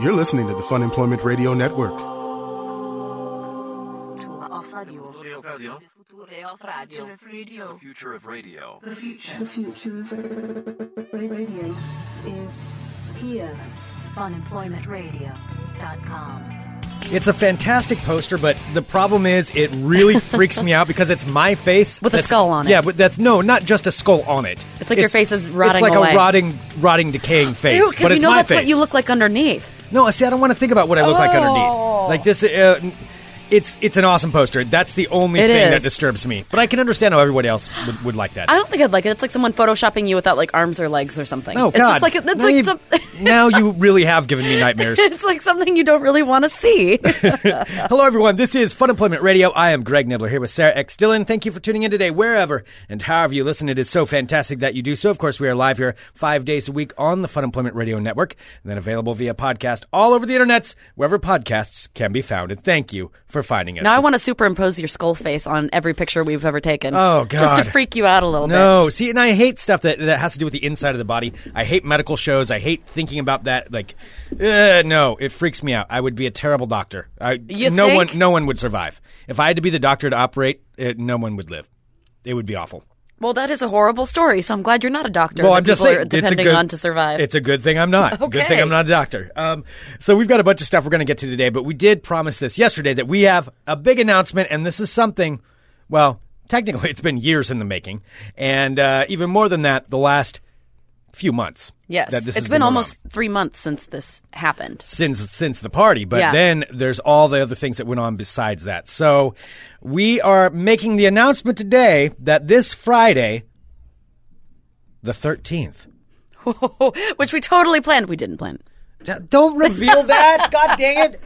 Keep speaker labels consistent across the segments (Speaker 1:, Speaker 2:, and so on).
Speaker 1: You're listening to the Fun Employment Radio Network.
Speaker 2: The future of radio.
Speaker 3: The future. The future of radio is here.
Speaker 4: funemploymentradio.com.
Speaker 5: It's a fantastic poster, but the problem is it really freaks me out because it's my face
Speaker 6: With a skull on it.
Speaker 5: Yeah, but that's no, not just a skull on it.
Speaker 6: It's like your face is rotting
Speaker 5: It's like
Speaker 6: away.
Speaker 5: a rotting, rotting, decaying face.
Speaker 6: Ew,
Speaker 5: but
Speaker 6: because you
Speaker 5: it's
Speaker 6: know
Speaker 5: my
Speaker 6: that's what you look like underneath.
Speaker 5: No, I see, I don't want to think about what I look like
Speaker 6: Oh.
Speaker 5: underneath. Like this, uh, it's it's an awesome poster. That's the only
Speaker 6: It
Speaker 5: thing
Speaker 6: is.
Speaker 5: that disturbs me. But I can understand how everybody else would, would like that.
Speaker 6: I don't think I'd like it. It's like someone photoshopping you without like arms or legs or something.
Speaker 5: oh
Speaker 6: it's
Speaker 5: God!
Speaker 6: just like it's
Speaker 5: now,
Speaker 6: like
Speaker 5: you,
Speaker 6: some,
Speaker 5: now you really have given me nightmares.
Speaker 6: it's like something you don't really want to see.
Speaker 5: Hello, everyone. This is Fun Employment Radio. I am Greg Nibler here with Sarah X. Dillon. Thank you for tuning in today, wherever and however you listen. It is so fantastic that you do so. Of course, we are live here five days a week on the Fun Employment Radio Network, and then available via podcast all over the internets, wherever podcasts can be found. And thank you for finding us.
Speaker 6: now I want to superimpose your skull face on every picture we've ever taken.
Speaker 5: Oh, god,
Speaker 6: Just to freak you out a little bit.
Speaker 5: No, see, and I hate stuff that that has to do with the inside of the body. I hate medical shows. I hate thinking about that. Like, uh, no, it freaks me out. I would be a terrible doctor. I,
Speaker 6: You
Speaker 5: no
Speaker 6: think?
Speaker 5: one, no one would survive if I had to be the doctor to operate. It, no one would live. It would be awful.
Speaker 6: Well, that is a horrible story. So I'm glad you're not a doctor.
Speaker 5: Well, I'm just saying,
Speaker 6: are depending
Speaker 5: good,
Speaker 6: on to survive.
Speaker 5: It's a good thing I'm not. okay. Good thing I'm not a doctor. Um, so we've got a bunch of stuff we're going to get to today, but we did promise this yesterday that we have a big announcement, and this is something. Well, technically, it's been years in the making, and uh, even more than that, the last few months.
Speaker 6: yes,
Speaker 5: that this
Speaker 6: it's been
Speaker 5: going
Speaker 6: almost
Speaker 5: on.
Speaker 6: three months since this happened.
Speaker 5: since since the party, but
Speaker 6: Yeah.
Speaker 5: then there's all the other things that went on besides that. So we are making the announcement today that this Friday, the 13th.
Speaker 6: Which we totally planned. We didn't plan.
Speaker 5: Don't reveal that. God dang it.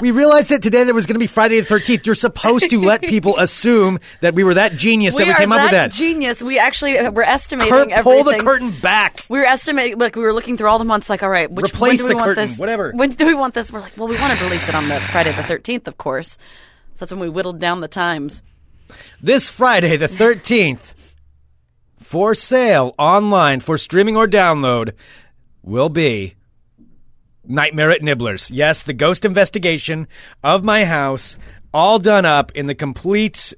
Speaker 5: We realized that today there was going to be Friday the 13th. You're supposed to let people assume that we were that genius that we came up with
Speaker 6: that genious. We actually uh, were estimating
Speaker 5: Kurt,
Speaker 6: everything.
Speaker 5: pull the curtain back.
Speaker 6: We were estimating, like we were looking through all the months, like, all right, which
Speaker 5: Replace
Speaker 6: when do we
Speaker 5: the
Speaker 6: want
Speaker 5: curtain,
Speaker 6: this?
Speaker 5: whatever.
Speaker 6: When do we want this? We're like, well, we want to release it on the Friday the thirteenth, of course. That's when we whittled down the times.
Speaker 5: This Friday the 13th, for sale online for streaming or download, will be Nightmare at Nibler's. Yes, the ghost investigation of my house, all done up in the complete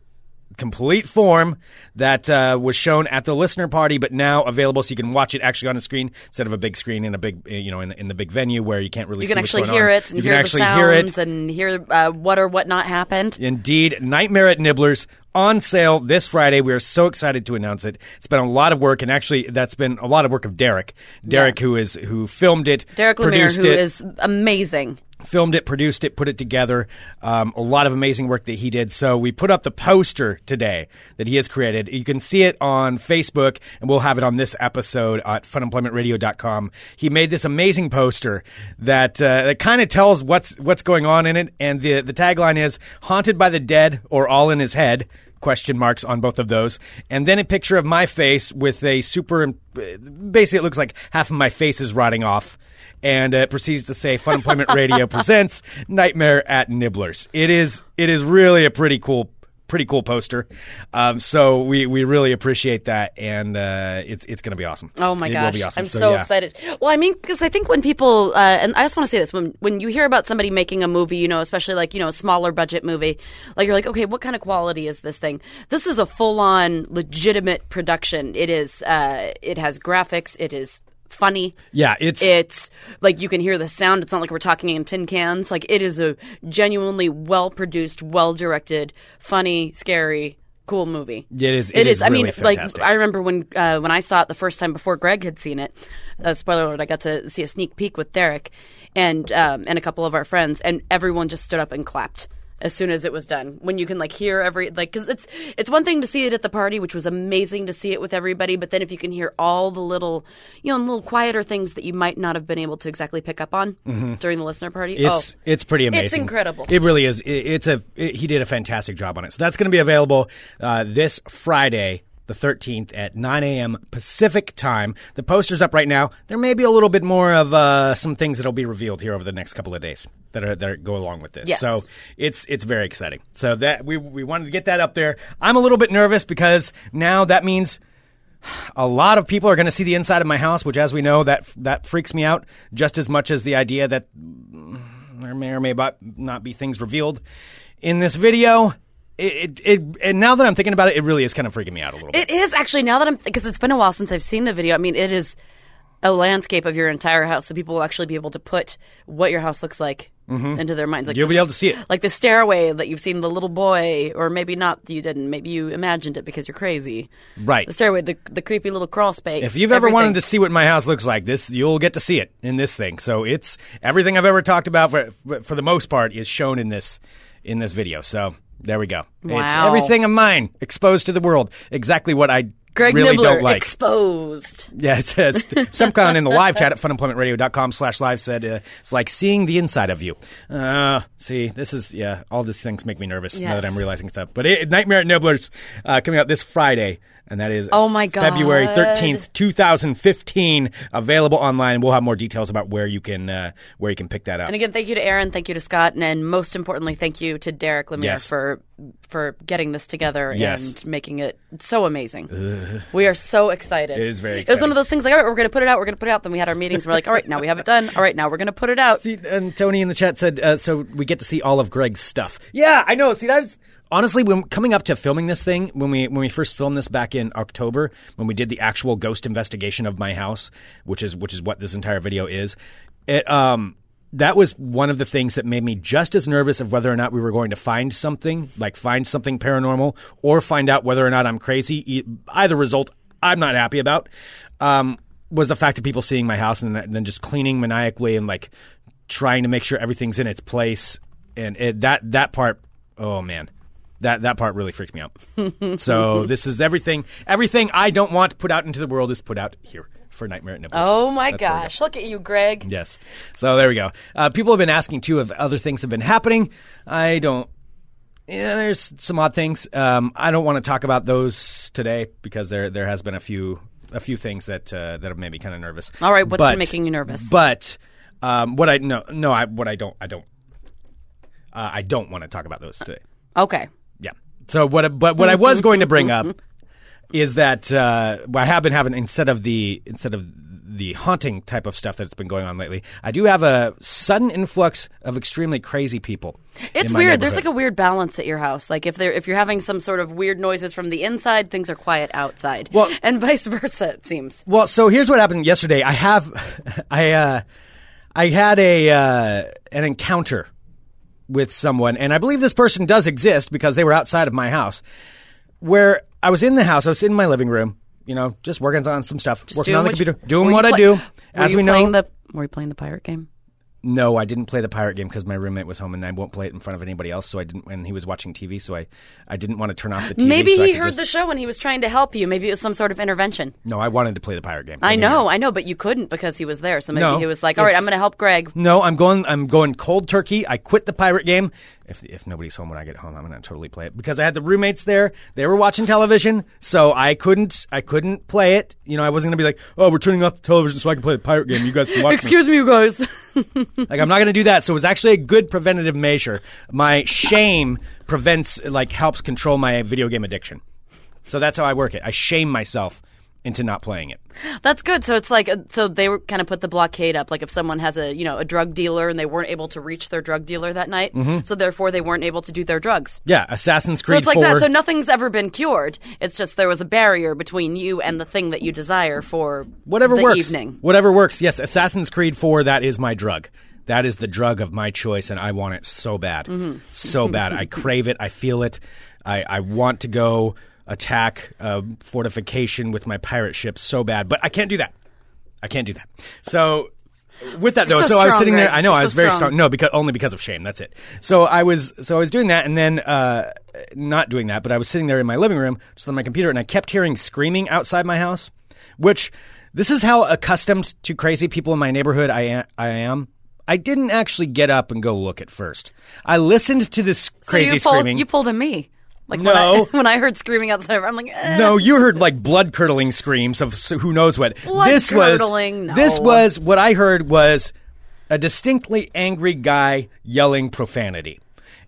Speaker 5: complete form that uh, was shown at the listener party, but now available so you can watch it actually on a screen instead of a big screen in a big, uh, you know, in, in the big venue where you can't really.
Speaker 6: You can actually hear
Speaker 5: on.
Speaker 6: it and
Speaker 5: you
Speaker 6: hear
Speaker 5: can
Speaker 6: the
Speaker 5: actually hear it.
Speaker 6: sounds and hear uh, what or what not happened.
Speaker 5: Indeed, Nightmare at Nibler's on sale this Friday. We are so excited to announce it. It's been a lot of work, and actually, that's been a lot of work of Derek. Derek,
Speaker 6: Yeah.
Speaker 5: who is who filmed it,
Speaker 6: Derek Lemire, who
Speaker 5: it,
Speaker 6: is amazing.
Speaker 5: Filmed it, produced it, put it together. Um, a lot of amazing work that he did. So we put up the poster today that he has created. You can see it on Facebook, and we'll have it on this episode at funemploymentradio.com. He made this amazing poster that uh, that kind of tells what's what's going on in it, and the the tagline is "Haunted by the Dead" or "All in His Head." Question marks on both of those, and then a picture of my face with a super. Basically, it looks like half of my face is rotting off and uh, proceeds to say Fun Employment Radio presents Nightmare at Nibler's. It is it is really a pretty cool pretty cool poster. Um, so we, we really appreciate that, and uh, it's it's going to be awesome.
Speaker 6: Oh my
Speaker 5: it
Speaker 6: gosh,
Speaker 5: will be awesome.
Speaker 6: I'm so,
Speaker 5: yeah.
Speaker 6: excited. Well, I mean, because I think when people, uh, and I just want to say this, when when you hear about somebody making a movie, you know, especially like you know a smaller budget movie, like you're like, okay, what kind of quality is this thing? This is a full on legitimate production. It is. Uh, it has graphics. It is funny.
Speaker 5: Yeah, it's
Speaker 6: It's like you can hear the sound. It's not like we're talking in tin cans. Like it is a genuinely well produced, well directed, funny, scary, cool movie.
Speaker 5: It is-
Speaker 6: It
Speaker 5: it
Speaker 6: is.
Speaker 5: is
Speaker 6: I mean,
Speaker 5: really
Speaker 6: like. I remember when uh, when I saw it the first time before Greg had seen it. Uh, spoiler alert! I got to see a sneak peek with Derek and um, and a couple of our friends, and everyone just stood up and clapped as soon as it was done. When you can like hear every like because it's it's one thing to see it at the party, which was amazing to see it with everybody, but then if you can hear all the little you know little quieter things that you might not have been able to exactly pick up on during the listener party,
Speaker 5: Mm-hmm. It's
Speaker 6: oh,
Speaker 5: it's pretty amazing.
Speaker 6: It's incredible.
Speaker 5: It really is. It, it's a it- he did a fantastic job on it. So that's going to be available uh, this Friday. The 13th at 9 a.m. Pacific time. The poster's up right now. There may be a little bit more of uh, some things that'll be revealed here over the next couple of days that are that go along with this.
Speaker 6: Yes.
Speaker 5: So it's it's very exciting. So that we we wanted to get that up there. I'm a little bit nervous because now that means a lot of people are going to see the inside of my house, which, as we know, that that freaks me out just as much as the idea that there may or may not be things revealed in this video. It, it, it and now that I'm thinking about it, it really is kind of freaking me out a little bit.
Speaker 6: It is actually now that I'm because it's been a while since I've seen the video. I mean, it is a landscape of your entire house, so people will actually be able to put what your house looks like into their minds. Like
Speaker 5: Mm-hmm. You'll be able to see it.
Speaker 6: like the stairway that you've seen the little boy, or maybe not. You didn't. Maybe you imagined it because you're crazy.
Speaker 5: Right.
Speaker 6: The stairway, the the creepy little crawl space.
Speaker 5: If you've ever
Speaker 6: everything.
Speaker 5: wanted to see what my house looks like, this you'll get to see it in this thing. So it's everything I've ever talked about for for the most part is shown in this in this video. So there we go. It's everything of mine exposed to the world. Exactly what I
Speaker 6: Greg
Speaker 5: really
Speaker 6: Nibler
Speaker 5: don't like.
Speaker 6: exposed.
Speaker 5: Yeah, it says some clown in the live chat at funemploymentradio.com slash live said uh, it's like seeing the inside of you. Uh, see, this is yeah, all these things make me nervous now that I'm realizing stuff. But it, Nightmare at Nibler's uh, coming out this Friday, and that is
Speaker 6: Oh my God.
Speaker 5: February thirteenth, two thousand fifteen. Available online. We'll have more details about where you can uh, where you can pick that up.
Speaker 6: And again, thank you to Aaron, thank you to Scott, and, and most importantly, thank you to Derek Lemire
Speaker 5: Yes.
Speaker 6: for for getting this together
Speaker 5: Yes.
Speaker 6: and making it so amazing. We are so excited.
Speaker 5: It is very
Speaker 6: It was one of those things like, all right, we're going to put it out. We're going to put it out. Then we had our meetings. And we're like, all right, now we have it done. All right, now we're going to put it out.
Speaker 5: See, and Tony in the chat said, uh, so we get to see all of Greg's stuff. Yeah, I know. See, that's honestly when coming up to filming this thing, when we when we first filmed this back in October, when we did the actual ghost investigation of my house, which is which is what this entire video is. It um that was one of the things that made me just as nervous of whether or not we were going to find something, like find something paranormal, or find out whether or not I'm crazy. Either result, I'm not happy about. Um, was the fact of people seeing my house and then- then just cleaning maniacally and like trying to make sure everything's in its place. And it, that that part, oh man, that that part really freaked me out. so this is everything. Everything I don't want put out into the world is put out here for Nightmare at Nipples.
Speaker 6: Oh my
Speaker 5: That's where we go.
Speaker 6: gosh. Look at you, Greg.
Speaker 5: Yes. So there we go. Uh, people have been asking too if other things have been happening. I don't. Yeah, there's some odd things. Um, I don't want to talk about those today because there there has been a few a few things that uh, that have made me kind of nervous.
Speaker 6: All right, what's
Speaker 5: But-
Speaker 6: been making you nervous?
Speaker 5: But um, what I no no I what I don't I don't uh, I don't want to talk about those today.
Speaker 6: Okay.
Speaker 5: Yeah. So what? But what I was going to bring up is that uh, I have been having instead of the instead of the haunting type of stuff that's been going on lately, I do have a sudden influx of extremely crazy people.
Speaker 6: It's weird. There's like a weird balance at your house. Like if there if you're having some sort of weird noises from the inside, things are quiet outside.
Speaker 5: Well-
Speaker 6: and vice versa it seems.
Speaker 5: Well, so here's what happened yesterday. I have, I, uh, I had a uh, an encounter with someone, and I believe this person does exist because they were outside of my house. Where I was in the house, I was in my living room, you know, just working on some stuff, working on the
Speaker 6: what you-
Speaker 5: computer, doing what I do. As we know,
Speaker 6: the were you playing the pirate game?
Speaker 5: no, I didn't play the pirate game because my roommate was home, and I won't play it in front of anybody else. So I didn't, and he was watching TV, so I, I didn't want to turn off the TV.
Speaker 6: Maybe
Speaker 5: so
Speaker 6: he heard
Speaker 5: just-
Speaker 6: the show and he was trying to help you. Maybe it was some sort of intervention.
Speaker 5: No, I wanted to play the pirate game.
Speaker 6: I
Speaker 5: didn't
Speaker 6: know. I know, but you couldn't because he was there. So maybe
Speaker 5: No,
Speaker 6: he was like, "All right, I'm going to help Greg."
Speaker 5: No, I'm going. I'm going cold turkey. I quit the pirate game. If if nobody's home when I get home, I'm to totally play it because I had the roommates there. They were watching television, so I couldn't. I couldn't play it. You know, I wasn't to be like, "Oh, we're turning off the television so I can play the pirate game. You guys can watch." me."
Speaker 6: Excuse me, you guys.
Speaker 5: Like, I'm not to do that. So it was actually a good preventative measure. My shame prevents, like, helps control my video game addiction. So that's how I work it. I shame myself into not playing it.
Speaker 6: That's good. So it's like, so they were kind of put the blockade up. Like if someone has a, you know, a drug dealer and they weren't able to reach their drug dealer that night, so therefore they weren't able to do their drugs.
Speaker 5: Yeah, Assassin's Creed.
Speaker 6: So it's like
Speaker 5: 4.
Speaker 6: that. So nothing's ever been cured. It's just there was a barrier between you and the thing that you desire for
Speaker 5: whatever
Speaker 6: the
Speaker 5: works.
Speaker 6: evening.
Speaker 5: Whatever works. Yes, Assassin's Creed 4, that is my drug. That is the drug of my choice, and I want it so bad.
Speaker 6: Mm-hmm.
Speaker 5: So bad. I crave it. I feel it. I, I want to go attack a fortification with my pirate ship so bad, but I can't do that. I can't do that. So. With that though,
Speaker 6: so
Speaker 5: so, I was
Speaker 6: strong,
Speaker 5: sitting there. I know
Speaker 6: You're
Speaker 5: I
Speaker 6: so
Speaker 5: was very
Speaker 6: strong.
Speaker 5: strong. No, because only because of shame. That's it. So I was, so I was doing that, and then uh, not doing that, but I was sitting there in my living room, just on my computer, and I kept hearing screaming outside my house. Which this is how accustomed to crazy people in my neighborhood I am. I am. I didn't actually get up and go look at first. I listened to this
Speaker 6: So
Speaker 5: crazy
Speaker 6: you pulled,
Speaker 5: screaming.
Speaker 6: you pulled a me. Like
Speaker 5: No.
Speaker 6: when I, when I heard screaming outside, I'm like, eh.
Speaker 5: No, you heard like blood curdling screams of who knows what. this was?
Speaker 6: No.
Speaker 5: this was what I heard was a distinctly angry guy yelling profanity,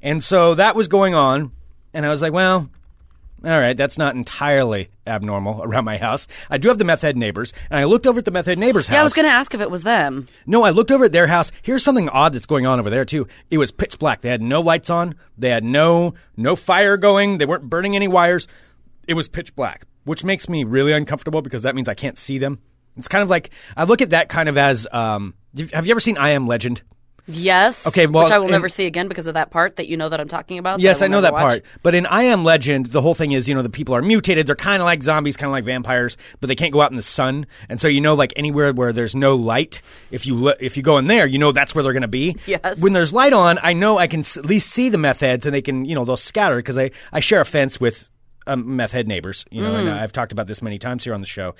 Speaker 5: and so that was going on, and I was like, well, all right, that's not entirely abnormal around my house. I do have the meth head neighbors, and I looked over at the meth head neighbors' house.
Speaker 6: Yeah, I was going to ask if it was them.
Speaker 5: No, I looked over at their house. Here's something odd that's going on over there too. It was pitch black. They had no lights on. They had no no fire going. They weren't burning any wires. It was pitch black, which makes me really uncomfortable because that means I can't see them. It's kind of like I look at that kind of as um, have you ever seen I Am Legend?
Speaker 6: Yes.
Speaker 5: Okay, well,
Speaker 6: which I will never see again because of that part that you know that I'm talking about.
Speaker 5: Yes,
Speaker 6: that
Speaker 5: I know that
Speaker 6: watch.
Speaker 5: part. But in I Am Legend, the whole thing is, you know, the people are mutated. They're kind of like zombies, kind of like vampires, but they can't go out in the sun. And so, you know, like anywhere where there's no light, if you li- if you go in there, you know that's where they're going to be.
Speaker 6: Yes.
Speaker 5: When there's light on, I know I can s- at least see the meth heads, and they can, you know, they'll scatter because I I share a fence with. Um, meth head neighbors, you know, and
Speaker 6: Mm.
Speaker 5: I've talked about this many times here on the show.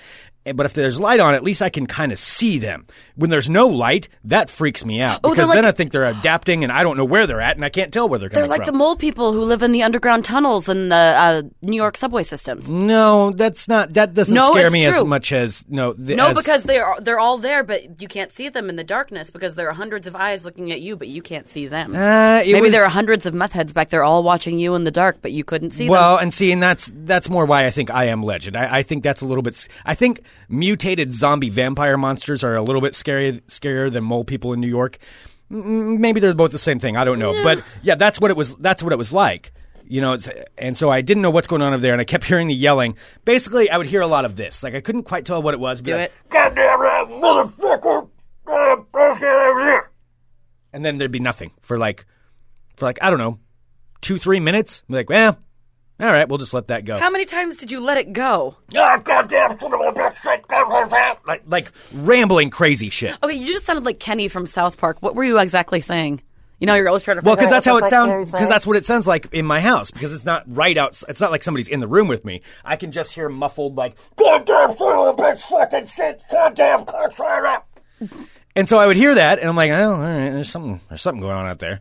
Speaker 5: Eh, But if there's light on, at least I can kind of see them. When there's no light, that freaks me out
Speaker 6: Oh,
Speaker 5: because
Speaker 6: like-
Speaker 5: then I think they're adapting, and I don't know where they're at, and I can't tell where they're coming. From.
Speaker 6: They're like
Speaker 5: from.
Speaker 6: the mole people who live in the underground tunnels and the uh, New York subway systems.
Speaker 5: No, that's not. That doesn't
Speaker 6: No,
Speaker 5: scare me as much as no. The,
Speaker 6: No,
Speaker 5: as-
Speaker 6: because they're they're all there, but you can't see them in the darkness because there are hundreds of eyes looking at you, but you can't see them.
Speaker 5: Uh,
Speaker 6: Maybe
Speaker 5: was-
Speaker 6: there are hundreds of meth heads back there, all watching you in the dark, but you couldn't see
Speaker 5: well,
Speaker 6: them.
Speaker 5: Well, and see, and that's that's more why I think I am Legend. I, I think that's a little bit. I think mutated zombie vampire monsters are a little bit scary, scarier than mole people in New York. Maybe they're both the same thing. I don't know, but yeah, that's what it was. That's what it was like. You know, it's, and so I didn't know what's going on over there, and I kept hearing the yelling. Basically, I would hear a lot of this. Like I couldn't quite tell what it was.
Speaker 6: Do it.
Speaker 5: God damn it, motherfucker! Let's get over here. And then there'd be nothing for like, for like I don't know, two three minutes. Be like, well, all right, we'll just let that go.
Speaker 6: How many times did you let it go?
Speaker 5: Goddamn son of a bitch! Like, like rambling crazy shit.
Speaker 6: Okay, you just sounded like Kenny from South Park. What were you exactly saying? You know, you're always trying to.
Speaker 5: Well, because that's how it
Speaker 6: fuck
Speaker 5: sounds. Because that's what it sounds like in my house. Because it's not right out. It's not like somebody's in the room with me. I can just hear muffled like "goddamn son of a bitch, fucking shit, goddamn cocksucker." And so I would hear that, and I'm like, oh, all right, there's something, there's something going on out there.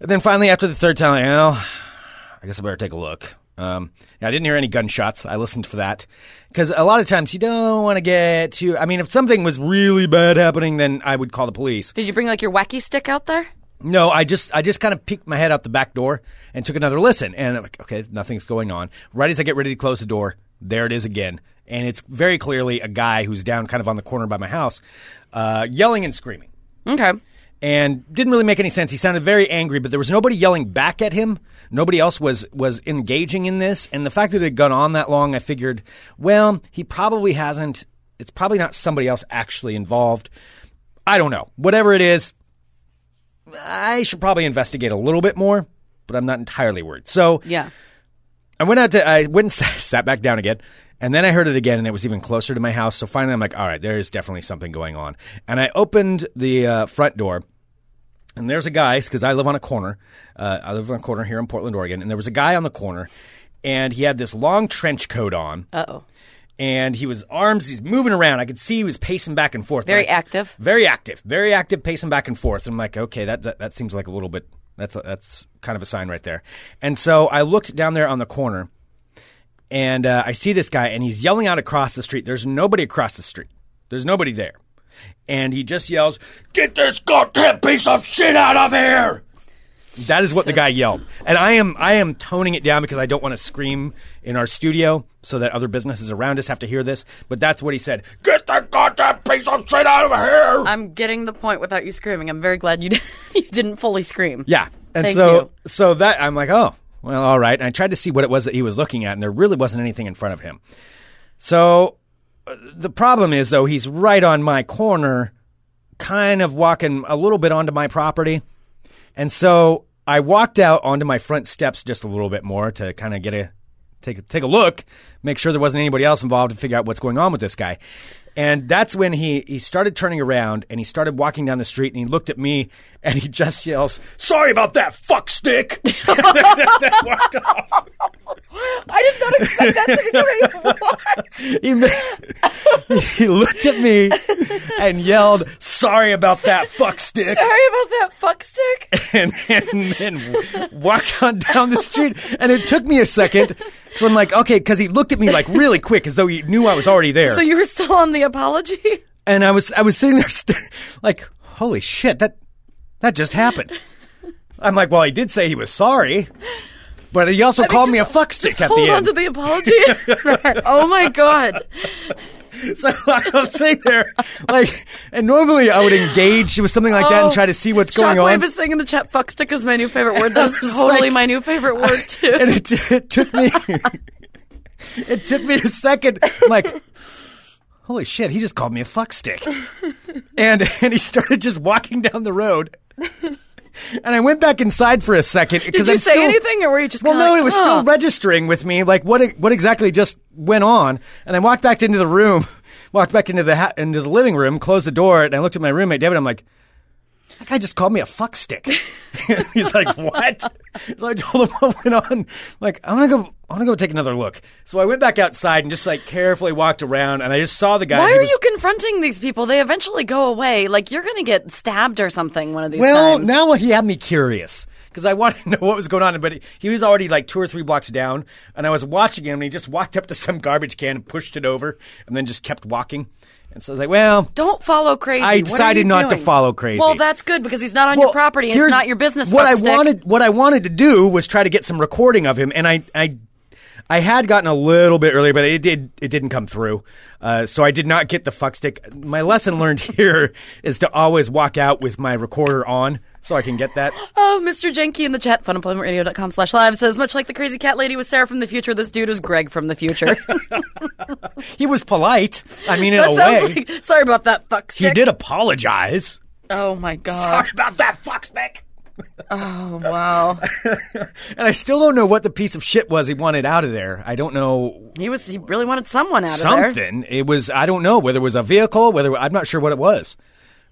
Speaker 5: And then finally, after the third time, like, well, I guess I better take a look. Um, I didn't hear any gunshots. I listened for that because a lot of times you don't want to get too. I mean, if something was really bad happening, then I would call the police.
Speaker 6: Did you bring like your wacky stick out there?
Speaker 5: No, I just I just kind of peeked my head out the back door and took another listen. And I'm like, okay, nothing's going on. Right as I get ready to close the door, there it is again. And it's very clearly a guy who's down kind of on the corner by my house, uh, yelling and screaming.
Speaker 6: Okay.
Speaker 5: And didn't really make any sense. He sounded very angry, but there was nobody yelling back at him. Nobody else was was engaging in this. And the fact that it had gone on that long, I figured, well, he probably hasn't. It's probably not somebody else actually involved. I don't know. Whatever it is, I should probably investigate a little bit more, but I'm not entirely worried. So
Speaker 6: Yeah.
Speaker 5: I went out to, I went and sat, sat back down again, and then I heard it again, and it was even closer to my house. So finally, I'm like, all right, there is definitely something going on. And I opened the uh, front door, and there's a guy because I live on a corner. Uh, I live on a corner here in Portland, Oregon, and there was a guy on the corner, and he had this long trench coat on,
Speaker 6: Uh oh.
Speaker 5: and he was arms. He's moving around. I could see he was pacing back and forth.
Speaker 6: Very
Speaker 5: I-
Speaker 6: active.
Speaker 5: very active, very active, pacing back and forth. And I'm like, okay, that that, that seems like a little bit. That's a, that's kind of a sign right there. And so I looked down there on the corner, and uh, I see this guy, and he's yelling out across the street. There's nobody across the street. There's nobody there, and he just yells, "Get this goddamn piece of shit out of here!" That is what the guy yelled, and I am I am toning it down because I don't want to scream in our studio so that other businesses around us have to hear this. But that's what he said: "Get the goddamn piece of shit out of here!"
Speaker 6: I'm getting the point without you screaming. I'm very glad you did, you didn't fully scream.
Speaker 5: Yeah. And
Speaker 6: Thank
Speaker 5: so
Speaker 6: you.
Speaker 5: so that I'm like, oh, well, all right. And I tried to see what it was that he was looking at, and there really wasn't anything in front of him. So the problem is though, he's right on my corner, kind of walking a little bit onto my property. And so I walked out onto my front steps just a little bit more to kind of get a take a, take a look, make sure there wasn't anybody else involved, and figure out what's going on with this guy. And that's when he he started turning around and he started walking down the street and he looked at me and he just yells, "Sorry about that, fuck stick." walked off.
Speaker 6: I did not expect that to be what?
Speaker 5: He, he looked at me and yelled, "Sorry about that, fuck stick."
Speaker 6: Sorry about that fuck stick.
Speaker 5: and, and then walked on down the street. And it took me a second. So I'm like, okay, because he looked at me like really quick, as though he knew I was already there.
Speaker 6: So you were still on the apology?
Speaker 5: and I was, I was sitting there, st- like, holy shit, that that just happened. I'm like, well, he did say he was sorry. But he also
Speaker 6: I
Speaker 5: called me a
Speaker 6: fuckstick
Speaker 5: fuck stick
Speaker 6: just
Speaker 5: at
Speaker 6: hold
Speaker 5: the
Speaker 6: on to the apology. oh my god!
Speaker 5: So I'm sitting there, like, and normally I would engage with something like that and
Speaker 6: Oh,
Speaker 5: try to see what's going on.
Speaker 6: Shockwave is saying in the chat, "Fuckstick" is my new favorite word. That's totally
Speaker 5: like-
Speaker 6: my new favorite word too.
Speaker 5: and it, it took me it took me a second I'm like holy shit he just called me a fuckstick, and and he started just walking down the road and I went back inside for a second
Speaker 6: Did
Speaker 5: because
Speaker 6: you
Speaker 5: I'm
Speaker 6: say
Speaker 5: still,
Speaker 6: anything, or were you just?
Speaker 5: well no
Speaker 6: like,
Speaker 5: it was
Speaker 6: "Huh."
Speaker 5: still registering with me like what what exactly just went on and I walked back into the room walked back into the ha- into the living room closed the door and I looked at my roommate David I'm like that guy just called me a fuck stick. He's like, what? So I told him what went on. Like, I'm gonna go. I'm gonna go take another look. So I went back outside and just like carefully walked around, and I just saw the guy.
Speaker 6: Why are
Speaker 5: was-
Speaker 6: you confronting these people? They eventually go away. Like you're going to get stabbed or something one of these
Speaker 5: Well,
Speaker 6: times.
Speaker 5: now he had me curious because I wanted to know what was going on. But he, he was already like two or three blocks down, and I was watching him, and he just walked up to some garbage can and pushed it over, and then just kept walking. And so I was like, well,
Speaker 6: Don't follow crazy.
Speaker 5: I decided not to follow crazy.
Speaker 6: Well, that's good because he's not on
Speaker 5: Well,
Speaker 6: your property and it's not your business.
Speaker 5: What I wanted, what I wanted to do was try to get some recording of him, and I, I, I had gotten a little bit earlier, but it did, it didn't come through. Uh, so I did not get the fuck stick. My lesson learned here is to always walk out with my recorder on, so I can get that.
Speaker 6: Oh, Mr. Jenke in the chat, funemploymentradio.com slash live says, much like the crazy cat lady with Sarah from the future, this dude is Greg from the future.
Speaker 5: He was polite. I mean, in
Speaker 6: that
Speaker 5: a way,
Speaker 6: like, sorry about that fuck
Speaker 5: he did apologize.
Speaker 6: Oh my god.
Speaker 5: Sorry about that fuck stick.
Speaker 6: Oh wow.
Speaker 5: And I still don't know what the piece of shit was he wanted out of there. I don't know
Speaker 6: He was, he really wanted someone out of there.
Speaker 5: something. It was I don't know whether it was a vehicle, whether I'm not sure what it was.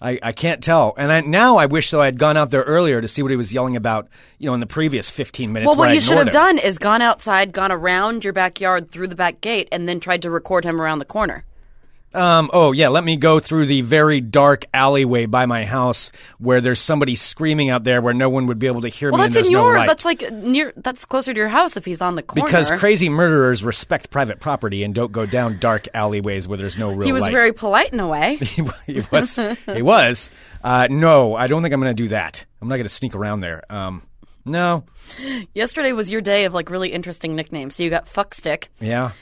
Speaker 5: I, I can't tell. And I, now I wish though I'd gone out there earlier to see what he was yelling about. You know, in the previous 15 minutes.
Speaker 6: Well, what
Speaker 5: I
Speaker 6: you should have
Speaker 5: him.
Speaker 6: done is gone outside, gone around your backyard through the back gate, and then tried to record him around the corner.
Speaker 5: Um, oh yeah, let me go through the very dark alleyway by my house where there's somebody screaming out there where no one would be able to hear
Speaker 6: Well,
Speaker 5: me. and
Speaker 6: that's in
Speaker 5: there's no
Speaker 6: your. that's like near. That's closer to your house if he's on the corner.
Speaker 5: because crazy murderers respect private property and don't go down dark alleyways where there's no real
Speaker 6: he was
Speaker 5: light.
Speaker 6: very polite in a way.
Speaker 5: he, he was. he was. Uh, no, I don't think I'm going to do that. I'm not going to sneak around there. Um, no.
Speaker 6: Yesterday was your day of like really interesting nicknames. So you got Fuckstick.
Speaker 5: Yeah.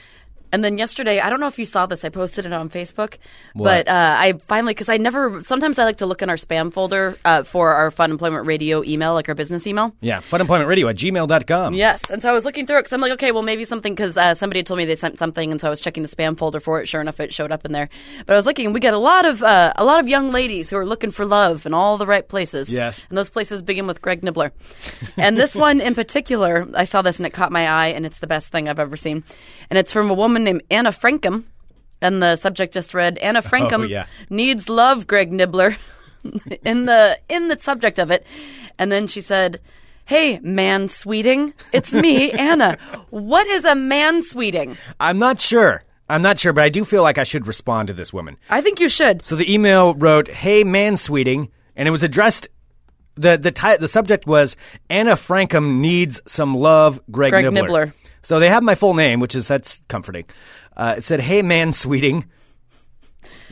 Speaker 6: And then yesterday I don't know if you saw this. I posted it on Facebook, but uh, I finally because I never. Sometimes I like to look in our spam folder uh, for our Fun Employment Radio email, like our business email.
Speaker 5: Yeah. Funemploymentradio at gmail.com.
Speaker 6: Yes, and so I was looking through it because I'm like, okay, well maybe something because uh, somebody told me they sent something, and so I was checking the spam folder for it. Sure enough, it showed up in there. But I was looking, and we get a lot of uh, a lot of young ladies who are looking for love in all the right places.
Speaker 5: Yes.
Speaker 6: and those places begin with Greg Nibler. and this one in particular, I saw this and it caught my eye, and it's the best thing I've ever seen. And it's from a woman named Anna Frankum. And the subject just read Anna oh, Frankum
Speaker 5: Oh, yeah.
Speaker 6: needs love, Greg Nibler, in the in the subject of it. And then she said, "Hey, man sweeting, it's me, Anna. What is a man sweeting?
Speaker 5: I'm not sure. I'm not sure, but I do feel like I should respond to this woman.
Speaker 6: I think you should.
Speaker 5: So the email wrote, "Hey, man, sweeting," and it was addressed. the the ti- The subject was Anna Frankum needs some love. Greg,
Speaker 6: Greg
Speaker 5: Nibler.
Speaker 6: Nibler.
Speaker 5: So they have my full name, which is that's comforting. Uh, it said, "Hey, man, sweeting,"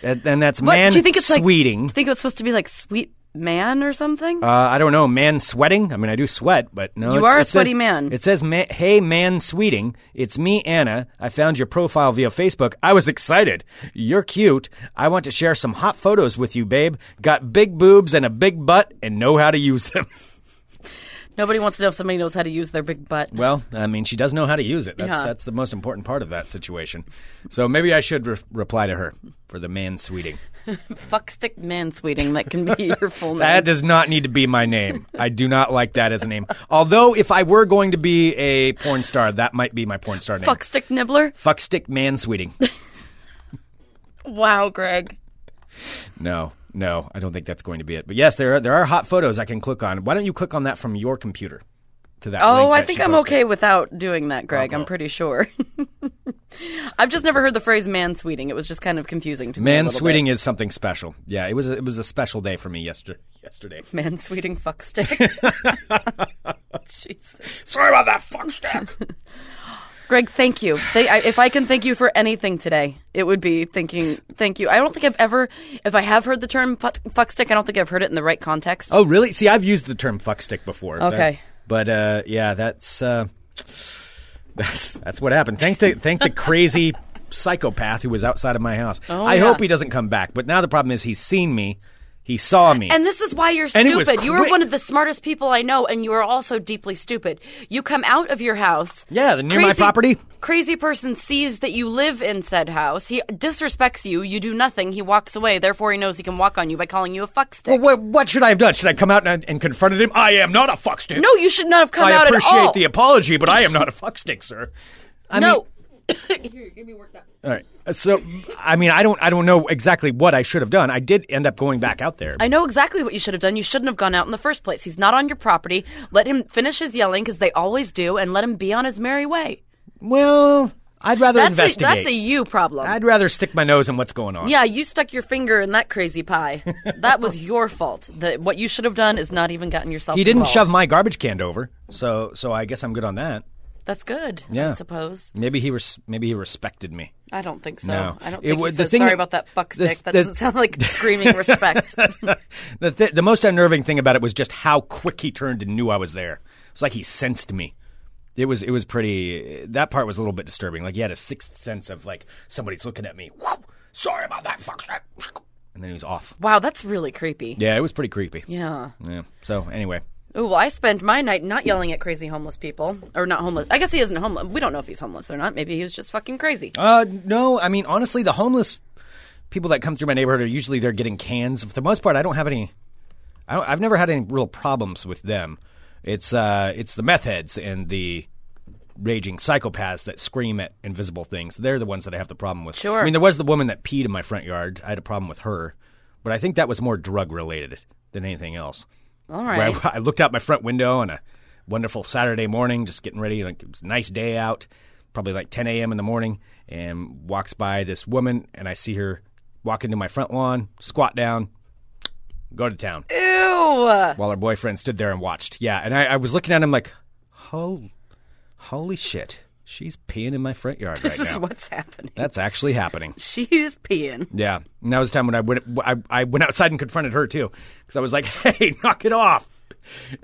Speaker 5: and, and that's
Speaker 6: What
Speaker 5: man
Speaker 6: do you think it's like?
Speaker 5: sweeting.
Speaker 6: Do you think it was supposed to be like sweet man or something?
Speaker 5: Uh, I don't know, man sweating. I mean, I do sweat, but no.
Speaker 6: You are a
Speaker 5: it says-
Speaker 6: sweaty man.
Speaker 5: It says, ma- "Hey, man, sweeting. It's me, Anna. I found your profile via Facebook. I was excited. You're cute. I want to share some hot photos with you, babe. Got big boobs and a big butt, and know how to use them.
Speaker 6: Nobody wants to know if somebody knows how to use their big butt.
Speaker 5: well, I mean, she does know how to use it. That's
Speaker 6: Yeah.
Speaker 5: that's the most important part of that situation. So maybe I should re- reply to her for the man sweeting.
Speaker 6: Fuck stick man sweeting. That can be your full name.
Speaker 5: That does not need to be my name. I do not like that as a name. Although, if I were going to be a porn star, that might be my porn star name.
Speaker 6: Fuck stick Nibler.
Speaker 5: Fuck stick man sweeting.
Speaker 6: Wow, Greg.
Speaker 5: No, no, I don't think that's going to be it. But yes, there are there are hot photos I can click on. Why don't you click on that from your computer to that?
Speaker 6: Oh, I
Speaker 5: that
Speaker 6: think I'm
Speaker 5: posted?
Speaker 6: okay without doing that, Greg. I'm uh-huh. pretty sure. I've just never heard the phrase mansweeting. It was just kind of confusing to me. a
Speaker 5: Man
Speaker 6: little
Speaker 5: sweeting
Speaker 6: bit.
Speaker 5: is something special. Yeah, it was a, it was a special day for me yesterday. Yesterday.
Speaker 6: Man sweeting fuck stick. Jesus.
Speaker 5: Sorry about that fuck stick.
Speaker 6: Greg, thank you. They, I, if I can thank you for anything today, it would be thanking thank you. I don't think I've ever, if I have heard the term fuck, stick, I don't think I've heard it in the right context.
Speaker 5: oh, really? See, I've used the term fuck stick before.
Speaker 6: Okay.
Speaker 5: That- but uh, yeah, that's uh, That's that's what happened. Thank the thank the crazy psychopath who was outside of my house.
Speaker 6: Oh,
Speaker 5: I
Speaker 6: yeah.
Speaker 5: hope he doesn't come back. But now the problem is he's seen me. He saw me.
Speaker 6: And this is why you're
Speaker 5: And
Speaker 6: stupid. You are one of the smartest people I know, and you are also deeply stupid. You come out of your house.
Speaker 5: Yeah, the- near my property.
Speaker 6: Crazy person sees that you live in said house. He disrespects you. You do nothing. He walks away. Therefore, he knows he can walk on you by calling you a fuckstick.
Speaker 5: well, what, what should I have done? Should I come out and, and confronted him? I am not a fuckstick.
Speaker 6: no, you should not have come
Speaker 5: I
Speaker 6: out at all.
Speaker 5: I appreciate the apology, but I am not a fuckstick, sir. I
Speaker 6: no.
Speaker 5: Mean,
Speaker 6: Here, give me work that.
Speaker 5: all right. So, I mean, I don't, I don't know exactly what I should have done. I did end up going back out there.
Speaker 6: I know exactly what you should have done. You shouldn't have gone out in the first place. He's not on your property. Let him finish his yelling because they always do, and let him be on his merry way.
Speaker 5: well, I'd rather
Speaker 6: That's a,
Speaker 5: investigate.
Speaker 6: that's a you problem.
Speaker 5: I'd rather stick my nose in what's going on.
Speaker 6: Yeah, you stuck your finger in that crazy pie. that was your fault. The, what you should have done is not even gotten yourself.
Speaker 5: He didn't
Speaker 6: involved.
Speaker 5: shove my garbage can over, so so I guess I'm good on that.
Speaker 6: That's good.
Speaker 5: Yeah.
Speaker 6: I suppose.
Speaker 5: Maybe he res- maybe he respected me.
Speaker 6: I don't think so.
Speaker 5: No.
Speaker 6: I don't think
Speaker 5: wa-
Speaker 6: he says sorry
Speaker 5: that-
Speaker 6: about that fuck
Speaker 5: the-
Speaker 6: That
Speaker 5: the-
Speaker 6: doesn't sound like screaming respect.
Speaker 5: The th- the most unnerving thing about it was just how quick he turned and knew I was there. It was like he sensed me. It was it was pretty. That part was a little bit disturbing. Like he had a sixth sense of like somebody's looking at me. Sorry about that, fuck stick. And then he was off.
Speaker 6: wow, that's really creepy.
Speaker 5: Yeah, it was pretty creepy.
Speaker 6: Yeah.
Speaker 5: Yeah. So anyway,
Speaker 6: Ooh, well, I spent my night not yelling at crazy homeless people. Or not homeless. I guess he isn't homeless. We don't know if he's homeless or not. Maybe he was just fucking crazy.
Speaker 5: Uh, no, I mean honestly, the homeless people that come through my neighborhood are usually they're getting cans. For the most part, I don't have any. I don't, I've never had any real problems with them. It's uh, it's the meth heads and the raging psychopaths that scream at invisible things. They're the ones that I have the problem with.
Speaker 6: Sure.
Speaker 5: I mean, there was the woman that peed in my front yard. I had a problem with her, but I think that was more drug related than anything else.
Speaker 6: All right.
Speaker 5: I, I looked out my front window on a wonderful Saturday morning, just getting ready. Like it was a nice day out, probably like 10 a.m. in the morning, and walks by this woman, and I see her walk into my front lawn, squat down, go to town,
Speaker 6: Ew.
Speaker 5: while her boyfriend stood there and watched. Yeah, and I, I was looking at him like, oh, holy shit, she's peeing in my front yard
Speaker 6: This
Speaker 5: right
Speaker 6: is
Speaker 5: now.
Speaker 6: what's happening.
Speaker 5: That's actually happening.
Speaker 6: She's peeing.
Speaker 5: Yeah, and that was the time when I went. I, I went outside and confronted her too, because I was like, "Hey, knock it off!"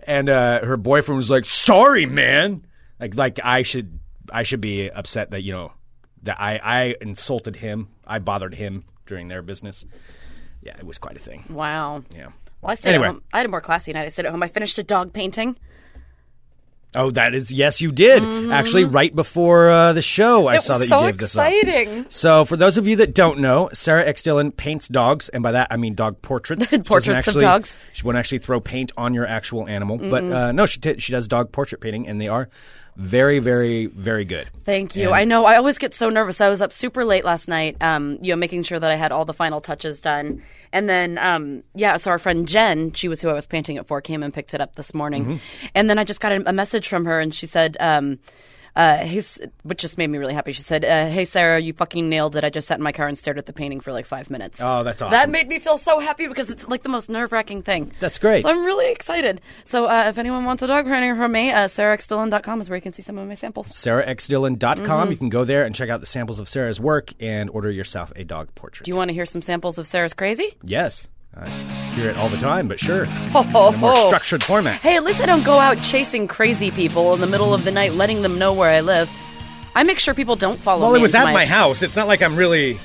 Speaker 5: And uh, her boyfriend was like, "Sorry, man." Like, like I should, I should be upset that you know that I, I insulted him, I bothered him during their business. Yeah, it was quite a thing.
Speaker 6: Wow.
Speaker 5: Yeah.
Speaker 6: Well, I stayed
Speaker 5: Anyway.
Speaker 6: at home. I had a more classy night. I stayed at home. I finished a dog painting.
Speaker 5: Oh, that is yes, you did actually right before uh, the show. I
Speaker 6: It
Speaker 5: saw that
Speaker 6: so
Speaker 5: you gave this up.
Speaker 6: exciting.
Speaker 5: So, for those of you that don't know, Sarah X. Dillon paints dogs, and by that I mean dog portraits.
Speaker 6: Portraits of dogs.
Speaker 5: She won't actually throw paint on your actual animal, but uh, no, she t- she does dog portrait painting, and they are very, very, very good.
Speaker 6: Thank you.
Speaker 5: And-
Speaker 6: I know. I always get so nervous. I was up super late last night, um, you know, making sure that I had all the final touches done. And then, um, yeah, so our friend Jen, she was who I was painting it for, came and picked it up this morning.
Speaker 5: Mm-hmm.
Speaker 6: And then I just got a, a message from her, and she said, um, uh, which just made me really happy. She said, uh, "Hey Sarah, you fucking nailed it. I just sat in my car and stared at the painting for like five minutes.
Speaker 5: Oh, that's awesome.
Speaker 6: That made me feel so happy because it's like the most nerve wracking thing.
Speaker 5: That's great.
Speaker 6: So I'm really excited. So uh, if anyone wants a dog painting from me, uh, sarahxdillon.com is where you can see some of my samples.
Speaker 5: SarahXDillon.com.
Speaker 6: Mm-hmm.
Speaker 5: You can go there and check out the samples of Sarah's work and order yourself a dog portrait.
Speaker 6: Do you want to hear some samples of Sarah's crazy?
Speaker 5: Yes. Hear it all the time, but sure.
Speaker 6: Ho,
Speaker 5: In a more
Speaker 6: oh, oh.
Speaker 5: structured format.
Speaker 6: Hey, at least I don't go out chasing crazy people in the middle of the night, letting them know where I live. I make sure people don't follow
Speaker 5: Well,
Speaker 6: me.
Speaker 5: Well, it was at my house. It's not like I'm really.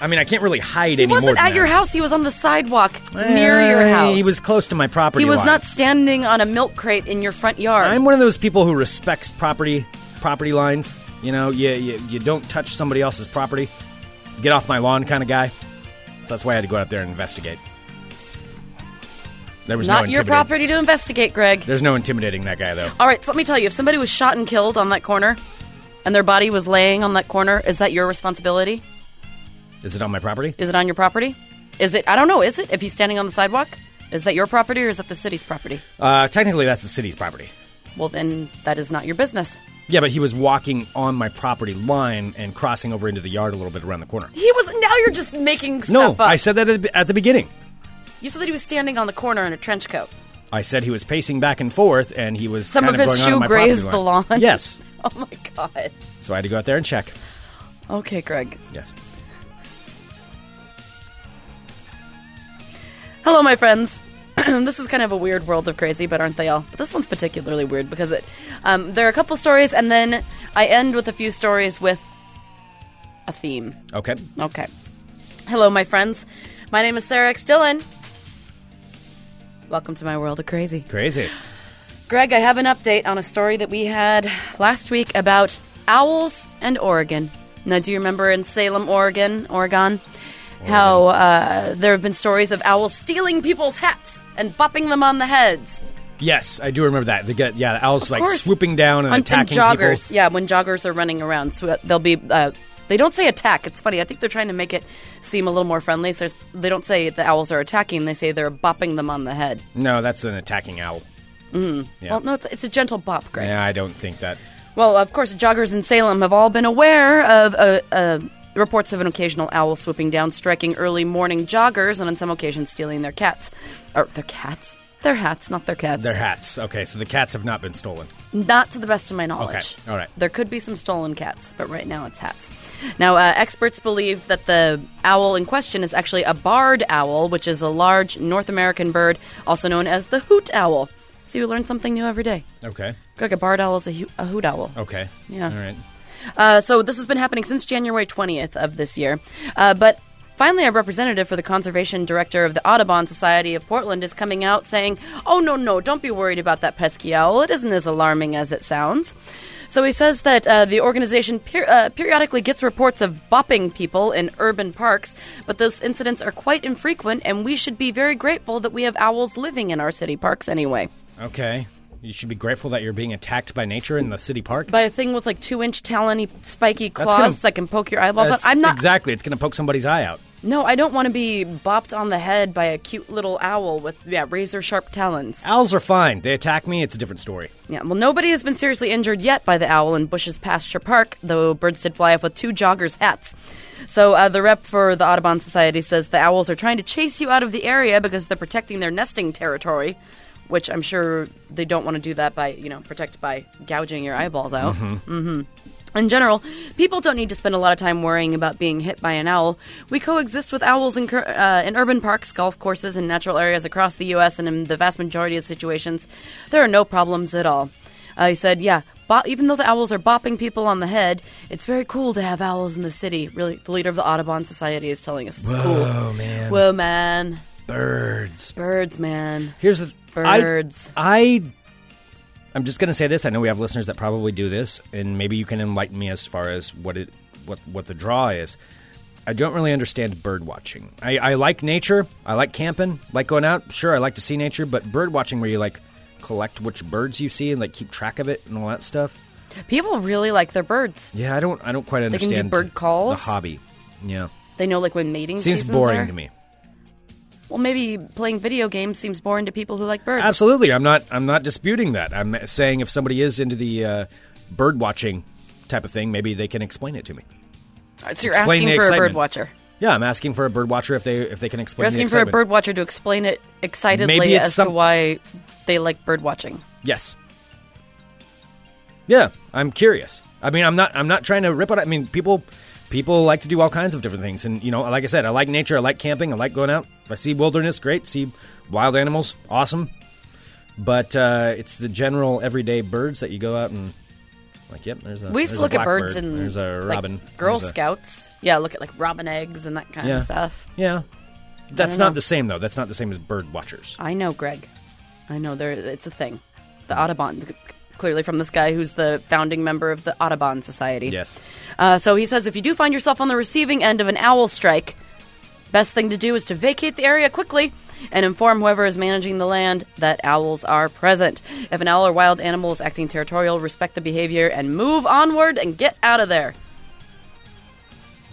Speaker 5: I mean, I can't really hide
Speaker 6: He
Speaker 5: anymore.
Speaker 6: wasn't
Speaker 5: than
Speaker 6: at your house. He was on the sidewalk near your house.
Speaker 5: He was close to my property.
Speaker 6: He was
Speaker 5: line.
Speaker 6: not standing on a milk crate in your front yard.
Speaker 5: I'm one of those people who respects property property lines. You know, you, you you don't touch somebody else's property. Get off my lawn, kind of guy. So that's why I had to go out there and investigate. There was no
Speaker 6: not your property to investigate, Greg.
Speaker 5: There's no intimidating that guy though.
Speaker 6: All right, so let me tell you, if somebody was shot and killed on that corner, and their body was laying on that corner, is that your responsibility?
Speaker 5: Is it on my property?
Speaker 6: Is it on your property? Is it? I don't know. Is it? If he's standing on the sidewalk, is that your property or is that the city's property?
Speaker 5: Uh, technically, that's the city's property.
Speaker 6: Well, then that is not your business.
Speaker 5: Yeah, but he was walking on my property line and crossing over into the yard a little bit around the corner.
Speaker 6: He was. Now you're just making
Speaker 5: No,
Speaker 6: stuff up.
Speaker 5: No, I said that at the beginning.
Speaker 6: You said that he was standing on the corner in a trench coat.
Speaker 5: I said he was pacing back and forth, and he was
Speaker 6: Some
Speaker 5: kind
Speaker 6: of
Speaker 5: of
Speaker 6: his
Speaker 5: on
Speaker 6: shoe
Speaker 5: my
Speaker 6: grazed the lawn.
Speaker 5: Yes,
Speaker 6: Oh my god.
Speaker 5: so I had to go out there and check.
Speaker 6: Okay, Greg.
Speaker 5: Yes.
Speaker 6: Hello, my friends. this is kind of a weird world of crazy, but aren't they all? But this one's particularly weird because it. Um, there are a couple stories, and then I end with a few stories with a theme.
Speaker 5: Okay.
Speaker 6: Okay. Hello, my friends. My name is Sarah X. Dillon. Welcome to my world of crazy.
Speaker 5: Crazy.
Speaker 6: Greg, I have an update on a story that we had last week about owls and Oregon. Now, do you remember in Salem, Oregon, Oregon, how uh, there have been stories of owls stealing people's hats and bopping them on the heads?
Speaker 5: Yes, I do remember that. They get yeah, the owls like
Speaker 6: course.
Speaker 5: swooping down and
Speaker 6: On-
Speaker 5: attacking
Speaker 6: joggers.
Speaker 5: people.
Speaker 6: Yeah, when joggers are running around, so they'll be. Uh, they don't say attack. It's funny. I think they're trying to make it seem a little more friendly. So they don't say the owls are attacking. They say they're bopping them on the head.
Speaker 5: No, that's an attacking owl. Mm. Yeah.
Speaker 6: Well, no, it's, it's a gentle bop, Greg.
Speaker 5: yeah, I don't think that.
Speaker 6: Well, of course, joggers in Salem have all been aware of uh, uh, reports of an occasional owl swooping down, striking early morning joggers, and on some occasions stealing their cats. Or their cats? Their hats, not their cats.
Speaker 5: Their hats. Okay, so the cats have not been stolen.
Speaker 6: Not to the best of my knowledge.
Speaker 5: Okay, all right.
Speaker 6: There could be some stolen cats, but right now it's hats. Now, uh, experts believe that the owl in question is actually a barred owl, which is a large North American bird, also known as the hoot owl. So you learn something new every day.
Speaker 5: Okay.
Speaker 6: Greg, a barred owl is a, hu- a hoot owl.
Speaker 5: Okay.
Speaker 6: Yeah.
Speaker 5: All right.
Speaker 6: Uh, so this has been happening since January 20th of this year. Uh, but finally, a representative for the conservation director of the Audubon Society of Portland is coming out saying, "Oh no, no, don't be worried about that pesky owl. It isn't as alarming as it sounds." So he says that uh, the organization per- uh, periodically gets reports of bopping people in urban parks, but those incidents are quite infrequent, and we should be very grateful that we have owls living in our city parks anyway.
Speaker 5: Okay. You should be grateful that you're being attacked by nature in the city park.
Speaker 6: By a thing with like two inch talony, spiky claws
Speaker 5: gonna-
Speaker 6: that can poke your eyeballs out. I'm not
Speaker 5: exactly. It's going to poke somebody's eye out.
Speaker 6: No, I don't want to be bopped on the head by a cute little owl with yeah razor sharp talons.
Speaker 5: Owls are fine. They attack me. It's a different story.
Speaker 6: Yeah, well, nobody has been seriously injured yet by the owl in Bush's Pasture Park, though birds did fly off with two joggers' hats. So uh, the rep for the Audubon Society says the owls are trying to chase you out of the area because they're protecting their nesting territory, which I'm sure they don't want to do that by you know protect by gouging your eyeballs out. Mm-hmm. In general, people don't need to spend a lot of time worrying about being hit by an owl. We coexist with owls in, uh, in urban parks, golf courses, and natural areas across the U.S., and in the vast majority of situations, there are no problems at all. Uh, he said, Yeah, bo- even though the owls are bopping people on the head, it's very cool to have owls in the city. Really, the leader of the Audubon Society is telling us it's cool.
Speaker 5: Oh man.
Speaker 6: Whoa, man.
Speaker 5: Birds.
Speaker 6: Birds, man.
Speaker 5: Here's the
Speaker 6: Birds.
Speaker 5: I, I I'm just gonna say this. I know we have listeners that probably do this, and maybe you can enlighten me as far as what it what what the draw is. I don't really understand bird watching. I, I like nature. I like camping. Like going out. Sure, I like to see nature, but bird watching where you like collect which birds you see and like keep track of it and all that stuff.
Speaker 6: People really like their birds.
Speaker 5: Yeah, I don't I don't quite understand.
Speaker 6: They can do bird calls?
Speaker 5: The hobby. Yeah,
Speaker 6: They know, like, when mating
Speaker 5: season
Speaker 6: is seems
Speaker 5: boring
Speaker 6: are.
Speaker 5: to me.
Speaker 6: Well, maybe playing video games seems boring to people who like birds.
Speaker 5: Absolutely, I'm not. I'm not disputing that. I'm saying if somebody is into the uh, bird watching type of thing, maybe they can explain it to me.
Speaker 6: So you're
Speaker 5: Explain
Speaker 6: asking for a
Speaker 5: excitement.
Speaker 6: bird watcher.
Speaker 5: Yeah, I'm asking for a bird watcher if they if they can explain.
Speaker 6: You're asking for a bird watcher to explain it excitedly as
Speaker 5: some-
Speaker 6: to why they like bird watching.
Speaker 5: Yes. Yeah, I'm curious. I mean, I'm not. I'm not trying to rip on. it. I mean, people people like to do all kinds of different things, and you know, like I said, I like nature. I like camping. I like going out. If I see wilderness, great. See wild animals, awesome. But uh, it's the general everyday birds that you go out and like. Yep, there's a.
Speaker 6: We used to look at birds
Speaker 5: blackbird,
Speaker 6: in
Speaker 5: there's a
Speaker 6: like,
Speaker 5: robin,
Speaker 6: Girl
Speaker 5: there's a-
Speaker 6: Scouts. Yeah, look at like robin eggs and that kind
Speaker 5: Yeah.
Speaker 6: of stuff.
Speaker 5: Yeah, that's
Speaker 6: don't know.
Speaker 5: the same though. That's not the same as bird watchers.
Speaker 6: I know, Greg. I know there. It's a thing. The Audubon, c- clearly from this guy who's the founding member of the Audubon Society.
Speaker 5: Yes.
Speaker 6: Uh, so he says if you do find yourself on the receiving end of an owl strike, best thing to do is to vacate the area quickly and inform whoever is managing the land that owls are present. If an owl or wild animal is acting territorial, respect the behavior and move onward and get out of there.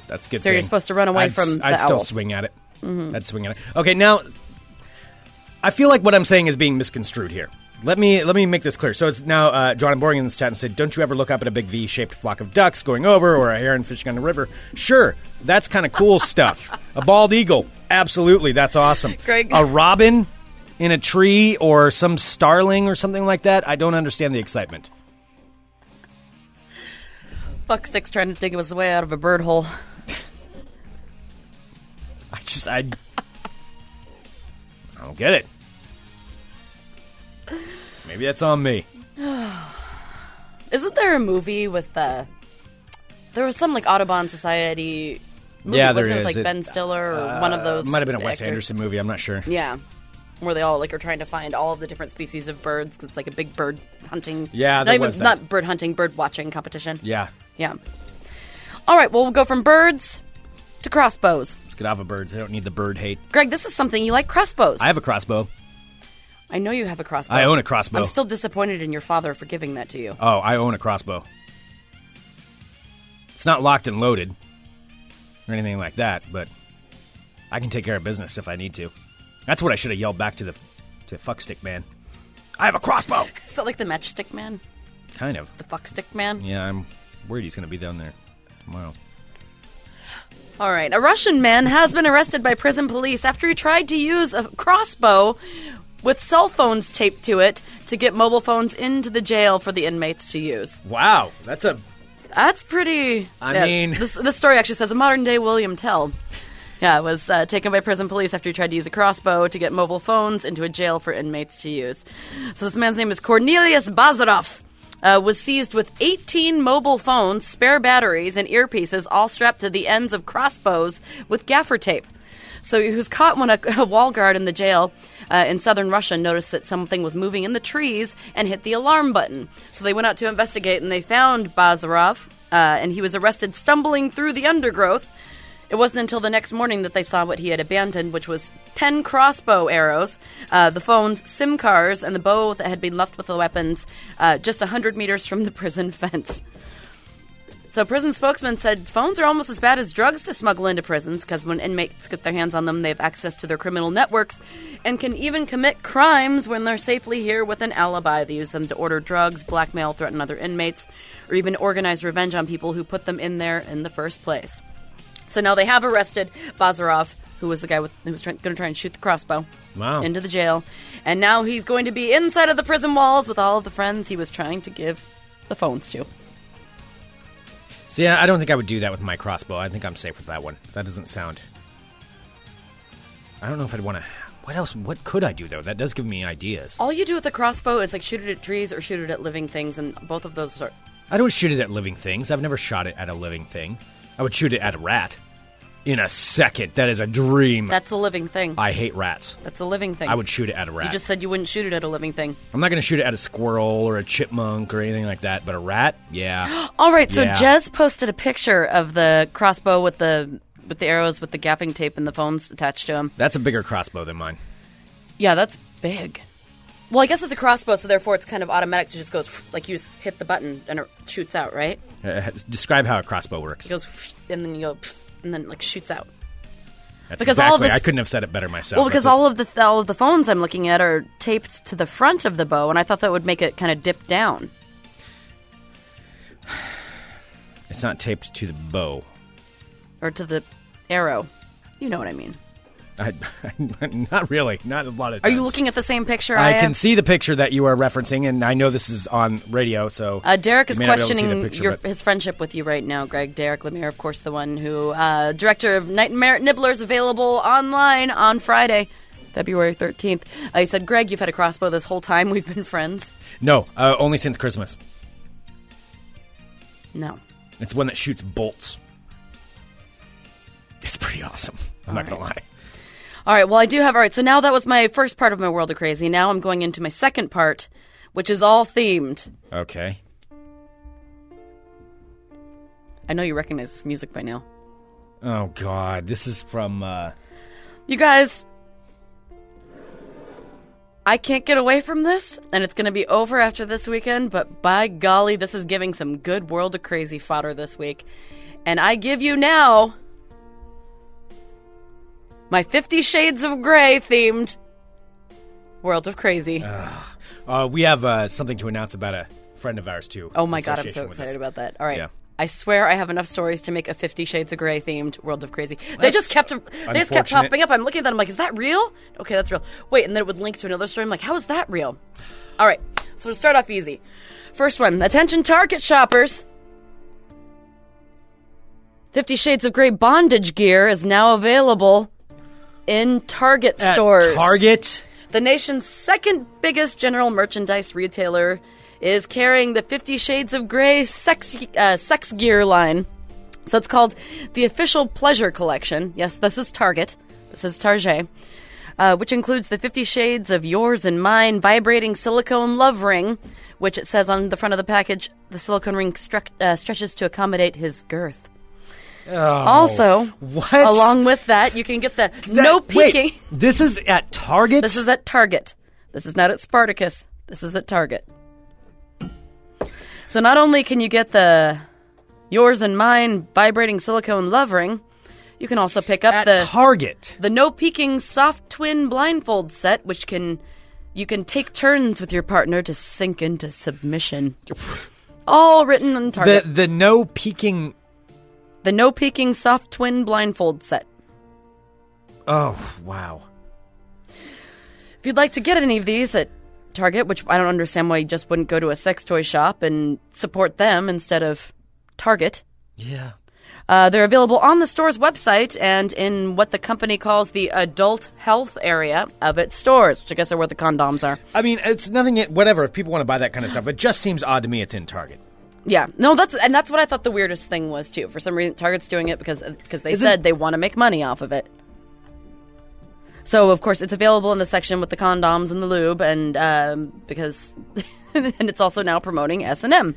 Speaker 5: That's good.
Speaker 6: So you're supposed to run away
Speaker 5: I'd,
Speaker 6: from
Speaker 5: I'd still
Speaker 6: owls.
Speaker 5: swing at it. I'd swing at it. Okay, now I feel like what I'm saying is being misconstrued here. Let me let me make this clear. So it's now uh, John and Boring in the chat and said, "Don't you ever look up at a big V-shaped flock of ducks going over, or a heron fishing on the river?" Sure, that's kind of cool stuff. A bald eagle, absolutely, that's awesome.
Speaker 6: Greg.
Speaker 5: a robin in a tree, or some starling, or something like that. I don't understand the excitement.
Speaker 6: Fuckstick's trying to dig his way out of a bird hole.
Speaker 5: I just I, I don't get it. Maybe that's on me.
Speaker 6: Isn't there a movie with uh there was some like Audubon Society movie,
Speaker 5: Yeah, there is.
Speaker 6: with, like
Speaker 5: It-
Speaker 6: Ben Stiller or one of those
Speaker 5: Might have been a Wes
Speaker 6: actors?
Speaker 5: Anderson movie. I'm not sure.
Speaker 6: Yeah. Where they all like are trying to find all of the different species of birds 'cause it's like a big bird hunting.
Speaker 5: Yeah,
Speaker 6: not even not bird hunting, bird watching competition.
Speaker 5: Yeah.
Speaker 6: Yeah. All right, well we'll go from birds to crossbows.
Speaker 5: Let's get off of birds. I don't need the bird hate.
Speaker 6: Greg, this is something you like crossbows.
Speaker 5: I have a crossbow.
Speaker 6: I know you have a crossbow.
Speaker 5: I own a crossbow.
Speaker 6: I'm still disappointed in your father for giving that to you.
Speaker 5: Oh, I own a crossbow. It's not locked and loaded or anything like that, but I can take care of business if I need to. That's what I should have yelled back to the to fuckstick man. I have a crossbow.
Speaker 6: Is that like the matchstick man?
Speaker 5: Kind of.
Speaker 6: The fuckstick man?
Speaker 5: Yeah, I'm worried he's going to be down there tomorrow.
Speaker 6: All right. A Russian man has been arrested by prison police after he tried to use a crossbow with cell phones taped to it to get mobile phones into the jail for the inmates to use.
Speaker 5: Wow, that's a
Speaker 6: That's pretty.
Speaker 5: I mean-
Speaker 6: this, this story actually says a modern day William Tell. Yeah, it was uh, taken by prison police after he tried to use a crossbow to get mobile phones into a jail for inmates to use. So this man's name is Cornelius Bazarov. Uh, was seized with 18 mobile phones, spare batteries, and earpieces, all strapped to the ends of crossbows with gaffer tape. So he was caught when a, a wall guard in the jail uh, in southern Russia noticed that something was moving in the trees and hit the alarm button. So they went out to investigate and they found Bazarov, uh, and he was arrested stumbling through the undergrowth. It wasn't until the next morning that they saw what he had abandoned, which was 10 crossbow arrows, uh, the phones, SIM cards, and the bow that had been left with the weapons uh, just 100 meters from the prison fence. So, prison spokesman said phones are almost as bad as drugs to smuggle into prisons because when inmates get their hands on them, they have access to their criminal networks and can even commit crimes when they're safely here with an alibi. They use them to order drugs, blackmail, threaten other inmates, or even organize revenge on people who put them in there in the first place. So now they have arrested Bazarov, who was the guy with, who was going to try and shoot the crossbow
Speaker 5: Wow.
Speaker 6: into the jail, and now he's going to be inside of the prison walls with all of the friends he was trying to give the phones to.
Speaker 5: See, I don't think I would do that with my crossbow. I think I'm safe with that one. That doesn't sound. I don't know if I'd want to. What else? What could I do though? That does give me ideas.
Speaker 6: All you do with the crossbow is like shoot it at trees or shoot it at living things, and both of those are.
Speaker 5: I don't shoot it at living things. I've never shot it at a living thing. I would shoot it at a rat in a second. That is a dream.
Speaker 6: That's a living thing.
Speaker 5: I hate rats.
Speaker 6: That's a living thing.
Speaker 5: I would shoot it at a rat.
Speaker 6: You just said you wouldn't shoot it at a living thing.
Speaker 5: I'm not going to shoot it at a squirrel or a chipmunk or anything like that, but a rat, yeah.
Speaker 6: All right, so
Speaker 5: Yeah.
Speaker 6: Jez posted a picture of the crossbow with the with the arrows with the gaffing tape and the phones attached to them.
Speaker 5: That's a bigger crossbow than mine.
Speaker 6: Yeah, that's big. Well, I guess it's a crossbow, so therefore it's kind of automatic. So it just goes like you just hit the button and it shoots out, right?
Speaker 5: Uh, describe how a crossbow works.
Speaker 6: It goes and then you go and then like shoots out.
Speaker 5: That's
Speaker 6: because all of this-
Speaker 5: I couldn't have said it better myself.
Speaker 6: Well, because
Speaker 5: That's
Speaker 6: all of the all of the phones I'm looking at are taped to the front of the bow, and I thought that would make it kind of dip down.
Speaker 5: it's not taped to the bow.
Speaker 6: or to the arrow. You know what I mean.
Speaker 5: I, not really. Not a lot of.
Speaker 6: Are you looking at the same picture I,
Speaker 5: I can see the picture that you are referencing, and I know this is on radio, so
Speaker 6: Uh, Derek is
Speaker 5: may not be able to see the
Speaker 6: questioning
Speaker 5: picture,
Speaker 6: your, his friendship with you right now, Greg. Derek Lemire, of course, the one who, uh, director of Nightmare Nibler's, available online on Friday, February 13th. Uh, said, Greg, you've had a crossbow this whole time. We've been friends.
Speaker 5: No, uh, only since Christmas.
Speaker 6: No.
Speaker 5: It's one that shoots bolts. It's pretty awesome. I'm not gonna lie.
Speaker 6: All right, well, I do have. All right, so now that was my first part of my World of Crazy. Now I'm going into my second part, which is all themed.
Speaker 5: Okay.
Speaker 6: I know you recognize this music by now.
Speaker 5: Oh God, this is from. Uh,
Speaker 6: You guys, I can't get away from this, and it's going to be over after this weekend, but by golly, this is giving some good World of Crazy fodder this week. And I give you now my Fifty Shades of Grey themed World of Crazy.
Speaker 5: uh, we have uh, something to announce about a friend of ours too.
Speaker 6: oh my
Speaker 5: in
Speaker 6: god, I'm so
Speaker 5: association with
Speaker 6: excited
Speaker 5: us.
Speaker 6: about that. All right.
Speaker 5: Yeah.
Speaker 6: I swear I have enough stories to make a Fifty Shades of Grey themed World of Crazy. they just kept they just kept
Speaker 5: unfortunate.
Speaker 6: popping up. I'm looking at that. I'm like, is that real? Okay, that's real. Wait, and then it would link to another story. I'm like, how is that real? All right, so we'll start off easy. First one, attention Target shoppers. Fifty Shades of Grey bondage gear is now available in Target
Speaker 5: At
Speaker 6: stores.
Speaker 5: Target.
Speaker 6: The nation's second biggest general merchandise retailer is carrying the Fifty Shades of Grey sex, uh, sex gear line. So it's called the Official Pleasure Collection. Yes, this is Target. This is Target. Uh, which includes the Fifty Shades of Yours and Mine vibrating silicone love ring, which it says on the front of the package the silicone ring uh, stretches to accommodate his girth. Oh. also,
Speaker 5: Oh, what?
Speaker 6: along with that, you can get the
Speaker 5: That-
Speaker 6: no
Speaker 5: wait,
Speaker 6: peeking.
Speaker 5: this is at Target.
Speaker 6: This is at Target. This is not at Spartacus. This is at Target. So not only can you get the yours and mine vibrating silicone love ring, you can also pick up
Speaker 5: at
Speaker 6: the
Speaker 5: Target.
Speaker 6: the no peeking soft twin blindfold set, which can you can take turns with your partner to sink into submission. All written on
Speaker 5: The
Speaker 6: Target.
Speaker 5: the no peeking.
Speaker 6: The, no peeking soft twin blindfold set.
Speaker 5: Oh wow.
Speaker 6: If you'd like to get any of these at Target, which I don't understand why you just wouldn't go to a sex toy shop and support them instead of Target.
Speaker 5: Yeah.
Speaker 6: Uh, they're available on the store's website and in what the company calls the adult health area of its stores, which I guess are where the condoms are.
Speaker 5: I mean, it's nothing. Whatever. If people want to buy that kind of stuff, it just seems odd to me. It's in Target.
Speaker 6: Yeah, no, that's and that's what I thought the weirdest thing was too. For some reason, Target's doing it because because they
Speaker 5: Isn't-
Speaker 6: said they want to make money off of it. So of course it's available in the section with the condoms and the lube, and um, because and it's also now promoting S and M.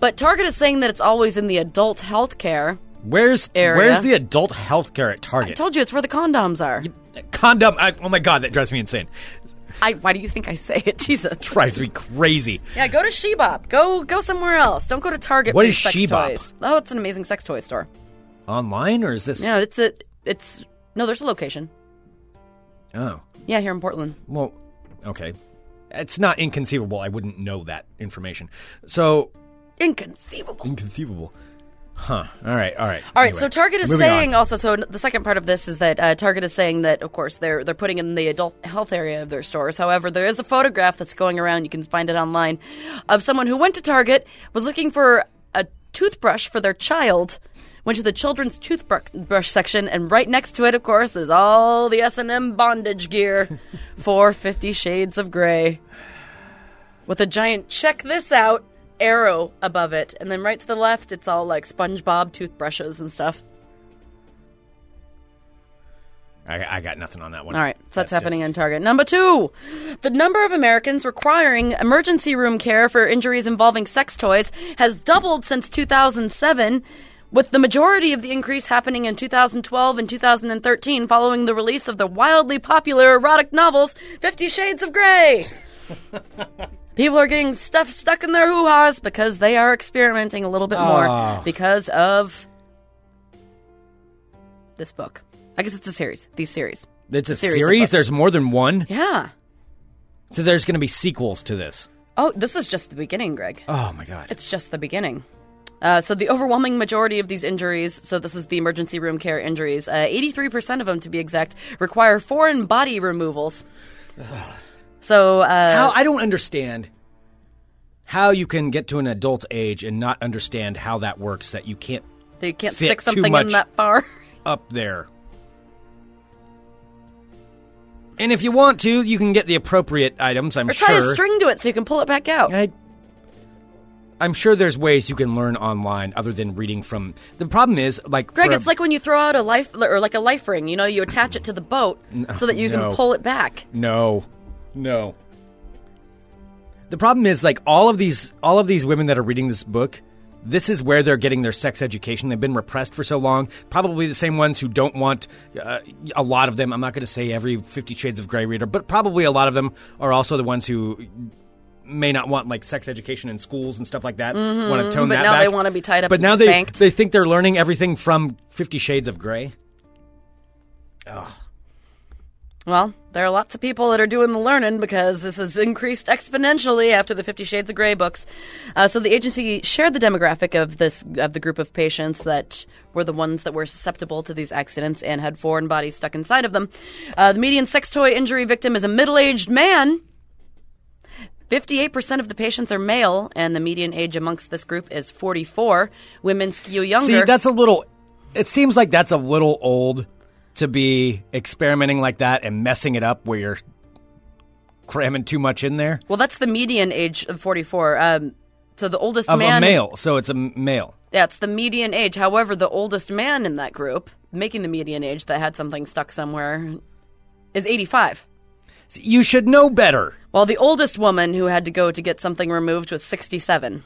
Speaker 6: But Target is saying that it's always in the adult health care.
Speaker 5: Where's
Speaker 6: Area.
Speaker 5: Where's the adult health care at Target?
Speaker 6: I
Speaker 5: Target?
Speaker 6: told you it's where the condoms are.
Speaker 5: Condom. I, oh my god, that drives me insane.
Speaker 6: I, why do you think I say it? Jesus.
Speaker 5: Drives me crazy.
Speaker 6: Yeah, go to Shebop. Go go somewhere else. Don't go to Target
Speaker 5: What
Speaker 6: for
Speaker 5: is
Speaker 6: your sex
Speaker 5: Shebop?
Speaker 6: toys. Oh, it's an amazing sex toy store.
Speaker 5: Online or is this?
Speaker 6: Yeah, it's a it's no, there's a location.
Speaker 5: Oh.
Speaker 6: Yeah, here in Portland.
Speaker 5: Well, okay. It's not inconceivable. I wouldn't know that information. So
Speaker 6: Inconceivable.
Speaker 5: inconceivable. Huh. All right. All right.
Speaker 6: All right,
Speaker 5: Anyway,
Speaker 6: so Target is saying
Speaker 5: on.
Speaker 6: also. So the second part of this is that uh, Target is saying that, of course, they're they're putting in the adult health area of their stores. However, there is a photograph that's going around. You can find it online of someone who went to Target was looking for a toothbrush for their child. Went to the children's toothbrush section, and right next to it, of course, is all the S and M bondage gear for Fifty Shades of Grey, with a giant "check this out" arrow above it, and then right to the left, it's all like SpongeBob toothbrushes and stuff.
Speaker 5: I, I got nothing on that one.
Speaker 6: All right, so that's, happening
Speaker 5: just-
Speaker 6: in Target. Number two, the number of Americans requiring emergency room care for injuries involving sex toys has doubled since 2007, with the majority of the increase happening in 2012 and 2013 following the release of the wildly popular erotic novels Fifty Shades of Grey. People are getting stuff stuck in their hoo ha's because they are experimenting a little bit more
Speaker 5: Oh.
Speaker 6: because of this book. I guess it's a series, these series.
Speaker 5: It's a
Speaker 6: series
Speaker 5: series. There's more than one.
Speaker 6: Yeah.
Speaker 5: So there's going to be sequels to this.
Speaker 6: Oh, this is just the beginning, Greg.
Speaker 5: Oh my god.
Speaker 6: It's just the beginning. Uh, so the overwhelming majority of these injuries, so this is the emergency room care injuries, uh, 83% of them to be exact, require foreign body removals. So, uh,
Speaker 5: how I don't understand how you can get to an adult age and not understand how that works. That you can't
Speaker 6: they can't stick something in that far.
Speaker 5: up there. And if you want to, you can get the appropriate items. I'm sure.
Speaker 6: Or tie
Speaker 5: sure.
Speaker 6: a string to it so you can pull it back out.
Speaker 5: I, I'm sure there's ways you can learn online other than reading from. The problem is, like,
Speaker 6: Greg,
Speaker 5: for a-
Speaker 6: it's like when you throw out a life, or like a life ring, you know, you attach it to the boat so that you
Speaker 5: no.
Speaker 6: can pull it back.
Speaker 5: No, no. The problem is like all of these all of these women that are reading this book. This is where they're getting their sex education. They've been repressed for so long. Probably the same ones who don't want uh, a lot of them. I'm not going to say every Fifty Shades of Grey reader, but probably a lot of them are also the ones who may not want like sex education in schools and stuff like that. Want to tone
Speaker 6: Mm-hmm. But
Speaker 5: that
Speaker 6: now
Speaker 5: back.
Speaker 6: they wanna be tied up
Speaker 5: But
Speaker 6: and
Speaker 5: now
Speaker 6: spanked.
Speaker 5: they they think they're learning everything from Fifty Shades of Grey.
Speaker 6: Well, there are lots of people that are doing the learning because this has increased exponentially after the Fifty Shades of Grey books. Uh, so the agency shared the demographic of this of the group of patients that were the ones that were susceptible to these accidents and had foreign bodies stuck inside of them. Uh, the median sex toy injury victim is a middle aged man. 58% of the patients are male, and the median age amongst this group is 44. Women skew younger.
Speaker 5: See, that's a little. It seems like that's a little old to be experimenting like that and messing it up where you're cramming too much in there
Speaker 6: Well, that's the median age of 44. Um, so the oldest
Speaker 5: of
Speaker 6: man
Speaker 5: a male. So it's a male.
Speaker 6: Yeah, it's the median age. However, the oldest man in that group, making the median age that had something stuck somewhere, is 85.
Speaker 5: So you should know better.
Speaker 6: While the oldest woman who had to go to get something removed was 67.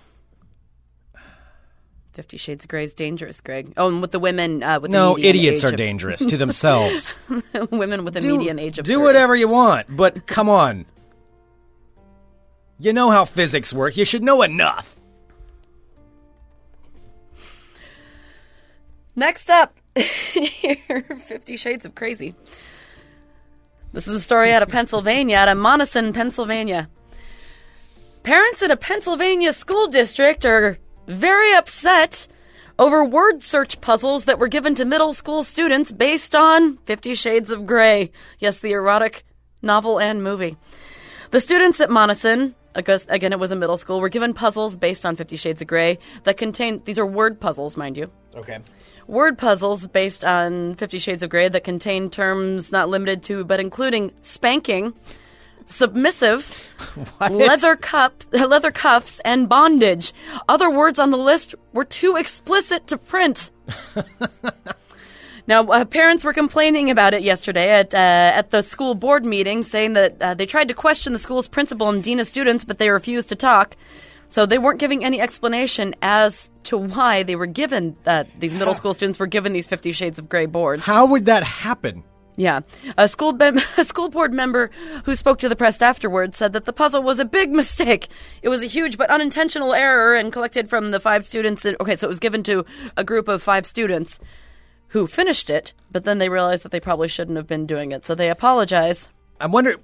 Speaker 6: Fifty Shades of Grey is dangerous, Greg. Oh, and with the women, uh, with
Speaker 5: No,
Speaker 6: the
Speaker 5: idiots
Speaker 6: age
Speaker 5: are
Speaker 6: of-
Speaker 5: dangerous to themselves.
Speaker 6: women with a
Speaker 5: do,
Speaker 6: median age of
Speaker 5: do
Speaker 6: 30.
Speaker 5: whatever you want, but come on. You know how physics work. You should know enough.
Speaker 6: Next up, Fifty Shades of Crazy. This is a story out of Pennsylvania, out of Monessen, Pennsylvania. Parents in a Pennsylvania school district are very upset over word search puzzles that were given to middle school students based on Fifty Shades of Grey. Yes, the erotic novel and movie. The students at Monessen, again it was a middle school, were given puzzles based on Fifty Shades of Grey that contained, these are word puzzles, mind you
Speaker 5: Okay.
Speaker 6: word puzzles based on Fifty Shades of Grey that contain terms not limited to but including spanking, submissive, leather cup, leather cuffs, and bondage. Other words on the list were too explicit to print. Now, uh, parents were complaining about it yesterday at uh, at the school board meeting, saying that uh, they tried to question the school's principal and dean of students, but they refused to talk. So they weren't giving any explanation as to why they were given that these middle school students were given these Fifty Shades of Grey boards.
Speaker 5: How would that happen?
Speaker 6: Yeah. A school be- a school board member who spoke to the press afterwards said that the puzzle was a big mistake. It was a huge but unintentional error and collected from the five students. Okay, so it was given to a group of five students who finished it, but then they realized that they probably shouldn't have been doing it. So they apologize.
Speaker 5: I wonder.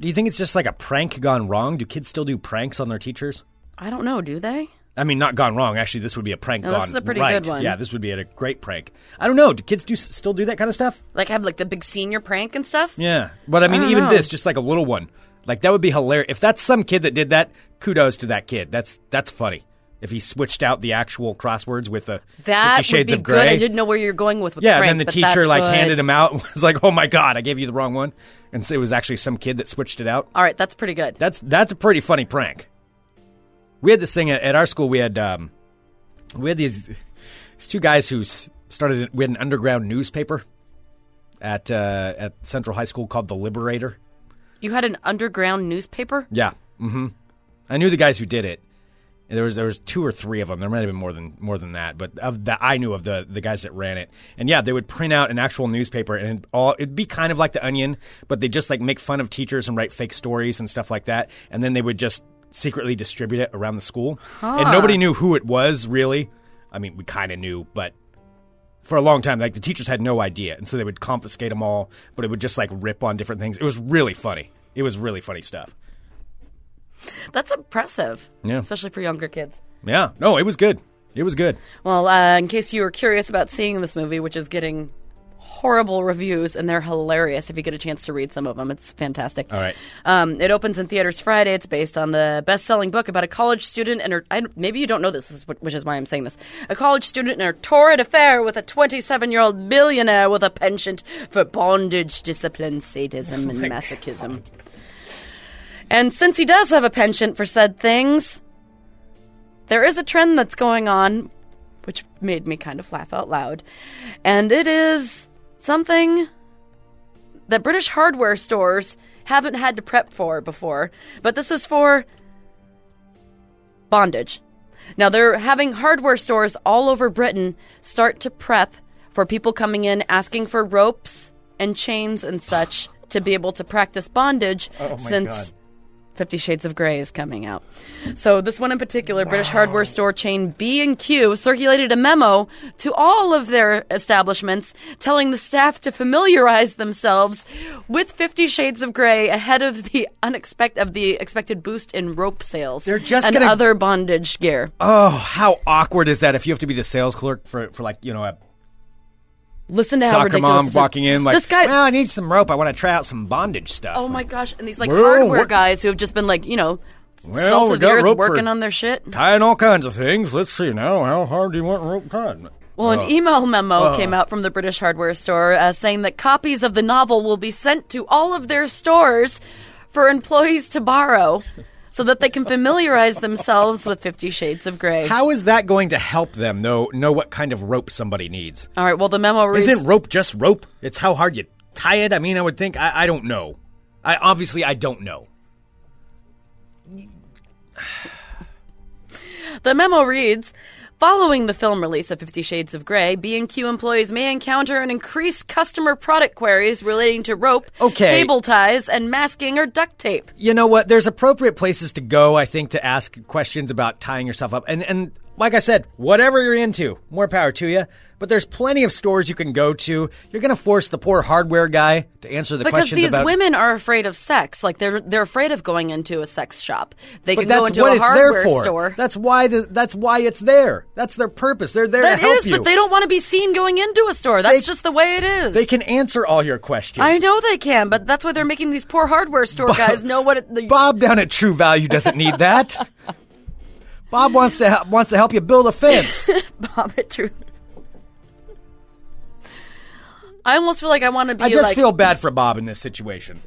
Speaker 5: Do you think it's just like a prank gone wrong? Do kids still do pranks on their teachers?
Speaker 6: I don't know, do they?
Speaker 5: I mean, not gone wrong. Actually, this would be a prank
Speaker 6: No,
Speaker 5: gone
Speaker 6: this is a pretty
Speaker 5: right.
Speaker 6: good one.
Speaker 5: Yeah, this would be a great prank. I don't know. Do kids do still do that kind of stuff?
Speaker 6: Like have like the big senior prank and stuff?
Speaker 5: Yeah, but I mean,
Speaker 6: don't
Speaker 5: even
Speaker 6: know.
Speaker 5: this, just like a little one, like that would be hilarious. If that's some kid that did that, kudos to that kid. That's that's funny. If he switched out the actual crosswords with the
Speaker 6: That
Speaker 5: Fifty Shades
Speaker 6: would be
Speaker 5: of Grey,
Speaker 6: good. I didn't know where you were going with, with
Speaker 5: yeah,
Speaker 6: prank,
Speaker 5: and then the teacher like
Speaker 6: good.
Speaker 5: handed him out and was like, "Oh my god, I gave you the wrong one," and so it was actually some kid that switched it out.
Speaker 6: All right, that's pretty good.
Speaker 5: That's that's a pretty funny prank. We had this thing at, at our school. We had um, we had these, these two guys who started. We had an underground newspaper at uh, at Central High School called the Liberator.
Speaker 6: You had an underground newspaper?
Speaker 5: Yeah. Mm-hmm. I knew the guys who did it. There was there was two or three of them. There might have been more than more than that, but of that I knew of the the guys that ran it. And yeah, they would print out an actual newspaper, and it'd all it'd be kind of like the Onion, but they just like make fun of teachers and write fake stories and stuff like that. And then they would just secretly distribute it around the school, and nobody knew who it was really. I mean, we kind of knew, but for a long time, like the teachers had no idea, and so they would confiscate them all. But it would just like rip on different things. It was really funny. It was really funny stuff.
Speaker 6: That's impressive.
Speaker 5: Yeah.
Speaker 6: Especially for younger kids.
Speaker 5: Yeah. No, it was good. It was good.
Speaker 6: Well, uh, in case you were curious about seeing this movie, which is getting horrible reviews, and they're hilarious if you get a chance to read some of them. It's fantastic.
Speaker 5: All right.
Speaker 6: Um, it opens in theaters Friday. It's based on the best-selling book about a college student and her. I, maybe you don't know this, which is why I'm saying this. A college student and her torrid affair with a 27-year-old billionaire with a penchant for bondage, discipline, sadism, and masochism. And since he does have a penchant for said things, there is a trend that's going on, which made me kind of laugh out loud. And it is something that British hardware stores haven't had to prep for before. But this is for bondage. Now, they're having hardware stores all over Britain start to prep for people coming in asking for ropes and chains and such to be able to practice bondage oh, since Fifty Shades of Grey is coming out. So this one in particular, British hardware store chain B&Q circulated a memo to all of their establishments telling the staff to familiarize themselves with Fifty Shades of Grey ahead of the unexpected of the expected boost in rope sales.
Speaker 5: They're just
Speaker 6: and
Speaker 5: gonna-
Speaker 6: other bondage gear.
Speaker 5: Oh, how awkward is that if you have to be the sales clerk for, for like, you know, a
Speaker 6: Listen to how
Speaker 5: soccer
Speaker 6: ridiculous
Speaker 5: mom
Speaker 6: this is.
Speaker 5: walking in like,
Speaker 6: this guy.
Speaker 5: well, I need some rope. I want to try out some bondage stuff.
Speaker 6: Oh my gosh! And these like
Speaker 5: Well,
Speaker 6: hardware
Speaker 5: what-
Speaker 6: guys who have just been like you know,
Speaker 5: Well,
Speaker 6: salt
Speaker 5: we
Speaker 6: of the
Speaker 5: got
Speaker 6: earth,
Speaker 5: rope for-
Speaker 6: working on their shit.
Speaker 5: Tying all kinds of things. Let's see now. How hard do you want rope tied?
Speaker 6: Well, an
Speaker 5: Oh.
Speaker 6: email memo came out from the British hardware store uh, saying that copies of the novel will be sent to all of their stores for employees to borrow so that they can familiarize themselves with Fifty Shades of Grey.
Speaker 5: How is that going to help them know know what kind of rope somebody needs?
Speaker 6: All right, well, the memo reads.
Speaker 5: Isn't rope just rope? It's how hard you tie it. I mean, I would think. I, I don't know. I obviously I don't know.
Speaker 6: The memo reads Following the film release of Fifty Shades of Grey, B&Q employees may encounter an increased customer product queries relating to rope,
Speaker 5: Okay.
Speaker 6: cable ties, and masking or duct tape.
Speaker 5: You know what? There's appropriate places to go. I think to ask questions about tying yourself up, and and like I said, whatever you're into, more power to you. But there's plenty of stores you can go to. You're going to force the poor hardware guy to answer the questions.
Speaker 6: Because
Speaker 5: questions
Speaker 6: these
Speaker 5: about.
Speaker 6: women are afraid of sex. Like they're they're afraid of going into a sex shop. They
Speaker 5: but
Speaker 6: can go into a hardware store.
Speaker 5: That's why. The, that's why it's there. That's their purpose. They're there
Speaker 6: That
Speaker 5: to help
Speaker 6: is,
Speaker 5: you.
Speaker 6: but they don't want to be seen going into a store. That's
Speaker 5: They-
Speaker 6: just the way it is.
Speaker 5: They can answer all your questions.
Speaker 6: I know they can, but that's why they're making these poor hardware store guys know what it, the,
Speaker 5: Bob down at True Value doesn't need that. Bob wants to help, wants to help you build a fence.
Speaker 6: Bob at true. I almost feel like I want to be
Speaker 5: I just
Speaker 6: like
Speaker 5: feel bad for Bob in this situation.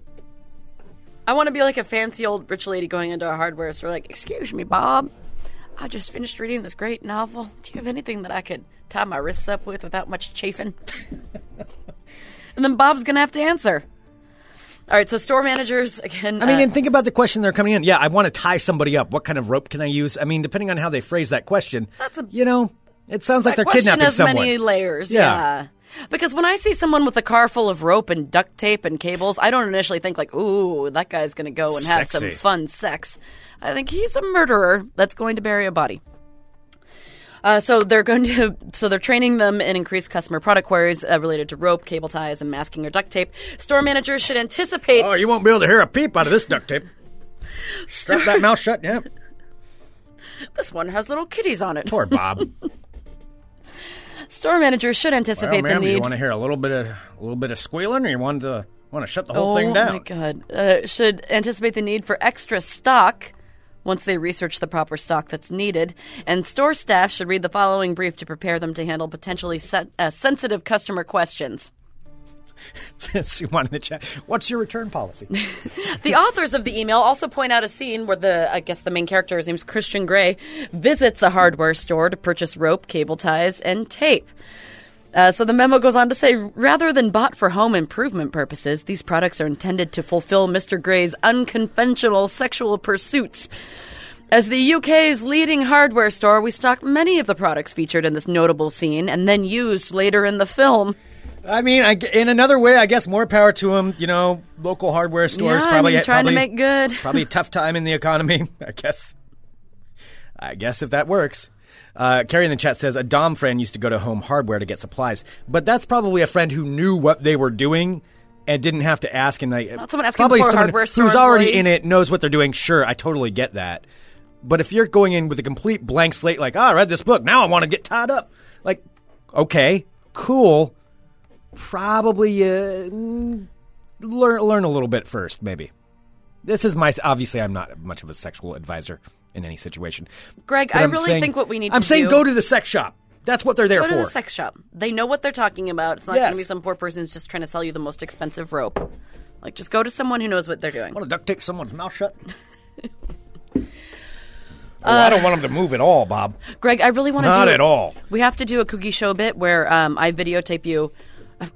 Speaker 6: I want to be like a fancy old rich lady going into a hardware store. Like, excuse me, Bob, I just finished reading this great novel. Do you have anything that I could tie my wrists up with without much chafing? and then Bob's gonna have to answer. All right, so store managers again.
Speaker 5: I mean,
Speaker 6: uh,
Speaker 5: and think about the question they're coming in. Yeah, I want to tie somebody up. What kind of rope can I use? I mean, depending on how they phrase that question,
Speaker 6: That's a-
Speaker 5: you know, it sounds like they're
Speaker 6: question
Speaker 5: kidnapping
Speaker 6: has
Speaker 5: someone.
Speaker 6: many layers.
Speaker 5: Yeah.
Speaker 6: Yeah. Because when I see someone with a car full of rope and duct tape and cables, I don't initially think like, "Ooh, that guy's going to go and have
Speaker 5: Sexy.
Speaker 6: some fun sex." I think he's a murderer that's going to bury a body. Uh, so they're going to, so they're training them in increased customer product queries uh, related to rope, cable ties, and masking or duct tape. Store managers should anticipate.
Speaker 5: oh, you won't be able to hear a peep out of this duct tape. Strap that mouth shut. Yeah,
Speaker 6: This one has little kitties on it.
Speaker 5: poor Bob.
Speaker 6: Store managers should
Speaker 5: well,
Speaker 6: anticipate the need.
Speaker 5: you want to hear a little bit of a little bit of squealing, or you want to want to shut the whole
Speaker 6: oh
Speaker 5: thing down?
Speaker 6: Oh my god! Uh, should anticipate the need for extra stock once they research the proper stock that's needed. And store staff should read the following brief to prepare them to handle potentially se- uh, sensitive customer questions.
Speaker 5: One in the chat. What's your return policy?
Speaker 6: The authors of the email also point out a scene where the, I guess the main character, his name's Christian Grey, visits a hardware store to purchase rope, cable ties, and tape. Uh, so the memo goes on to say, rather than bought for home improvement purposes, these products are intended to fulfill Mr. Grey's unconventional sexual pursuits. As the UK's leading hardware store, we stock many of the products featured in this notable scene and then used later in the film.
Speaker 5: I mean, I, in another way, I guess more power to them. You know, local hardware stores
Speaker 6: yeah,
Speaker 5: probably
Speaker 6: I mean, trying
Speaker 5: probably,
Speaker 6: to make good.
Speaker 5: probably a tough time in the economy. I guess. I guess if that works. Uh, Carrie in the chat says a Dom friend used to go to Home Hardware to get supplies, but that's probably a friend who knew what they were doing and didn't have to ask. And like,
Speaker 6: Not someone asking
Speaker 5: probably
Speaker 6: for
Speaker 5: someone who's already
Speaker 6: employee.
Speaker 5: in it knows what they're doing. Sure, I totally get that. But if you're going in with a complete blank slate, like, oh, I read this book, now I want to get tied up. Like, okay, cool. Probably uh, learn learn a little bit first, maybe. This is my obviously I'm not much of a sexual advisor in any situation.
Speaker 6: Greg, I really
Speaker 5: saying-
Speaker 6: think what we need to do.
Speaker 5: I'm saying
Speaker 6: do-
Speaker 5: go to the sex shop. That's what they're there
Speaker 6: Go
Speaker 5: for.
Speaker 6: to the sex shop. They know what they're talking about. It's not going to be some poor person who's just trying to sell you the most expensive rope. Like, just go to someone who knows what they're doing.
Speaker 5: want to duct tape someone's mouth shut? oh, I don't want them to move at all, Bob.
Speaker 6: Greg, I really want to
Speaker 5: Not
Speaker 6: do
Speaker 5: at all.
Speaker 6: We have to do a cookie show bit where um, I videotape you.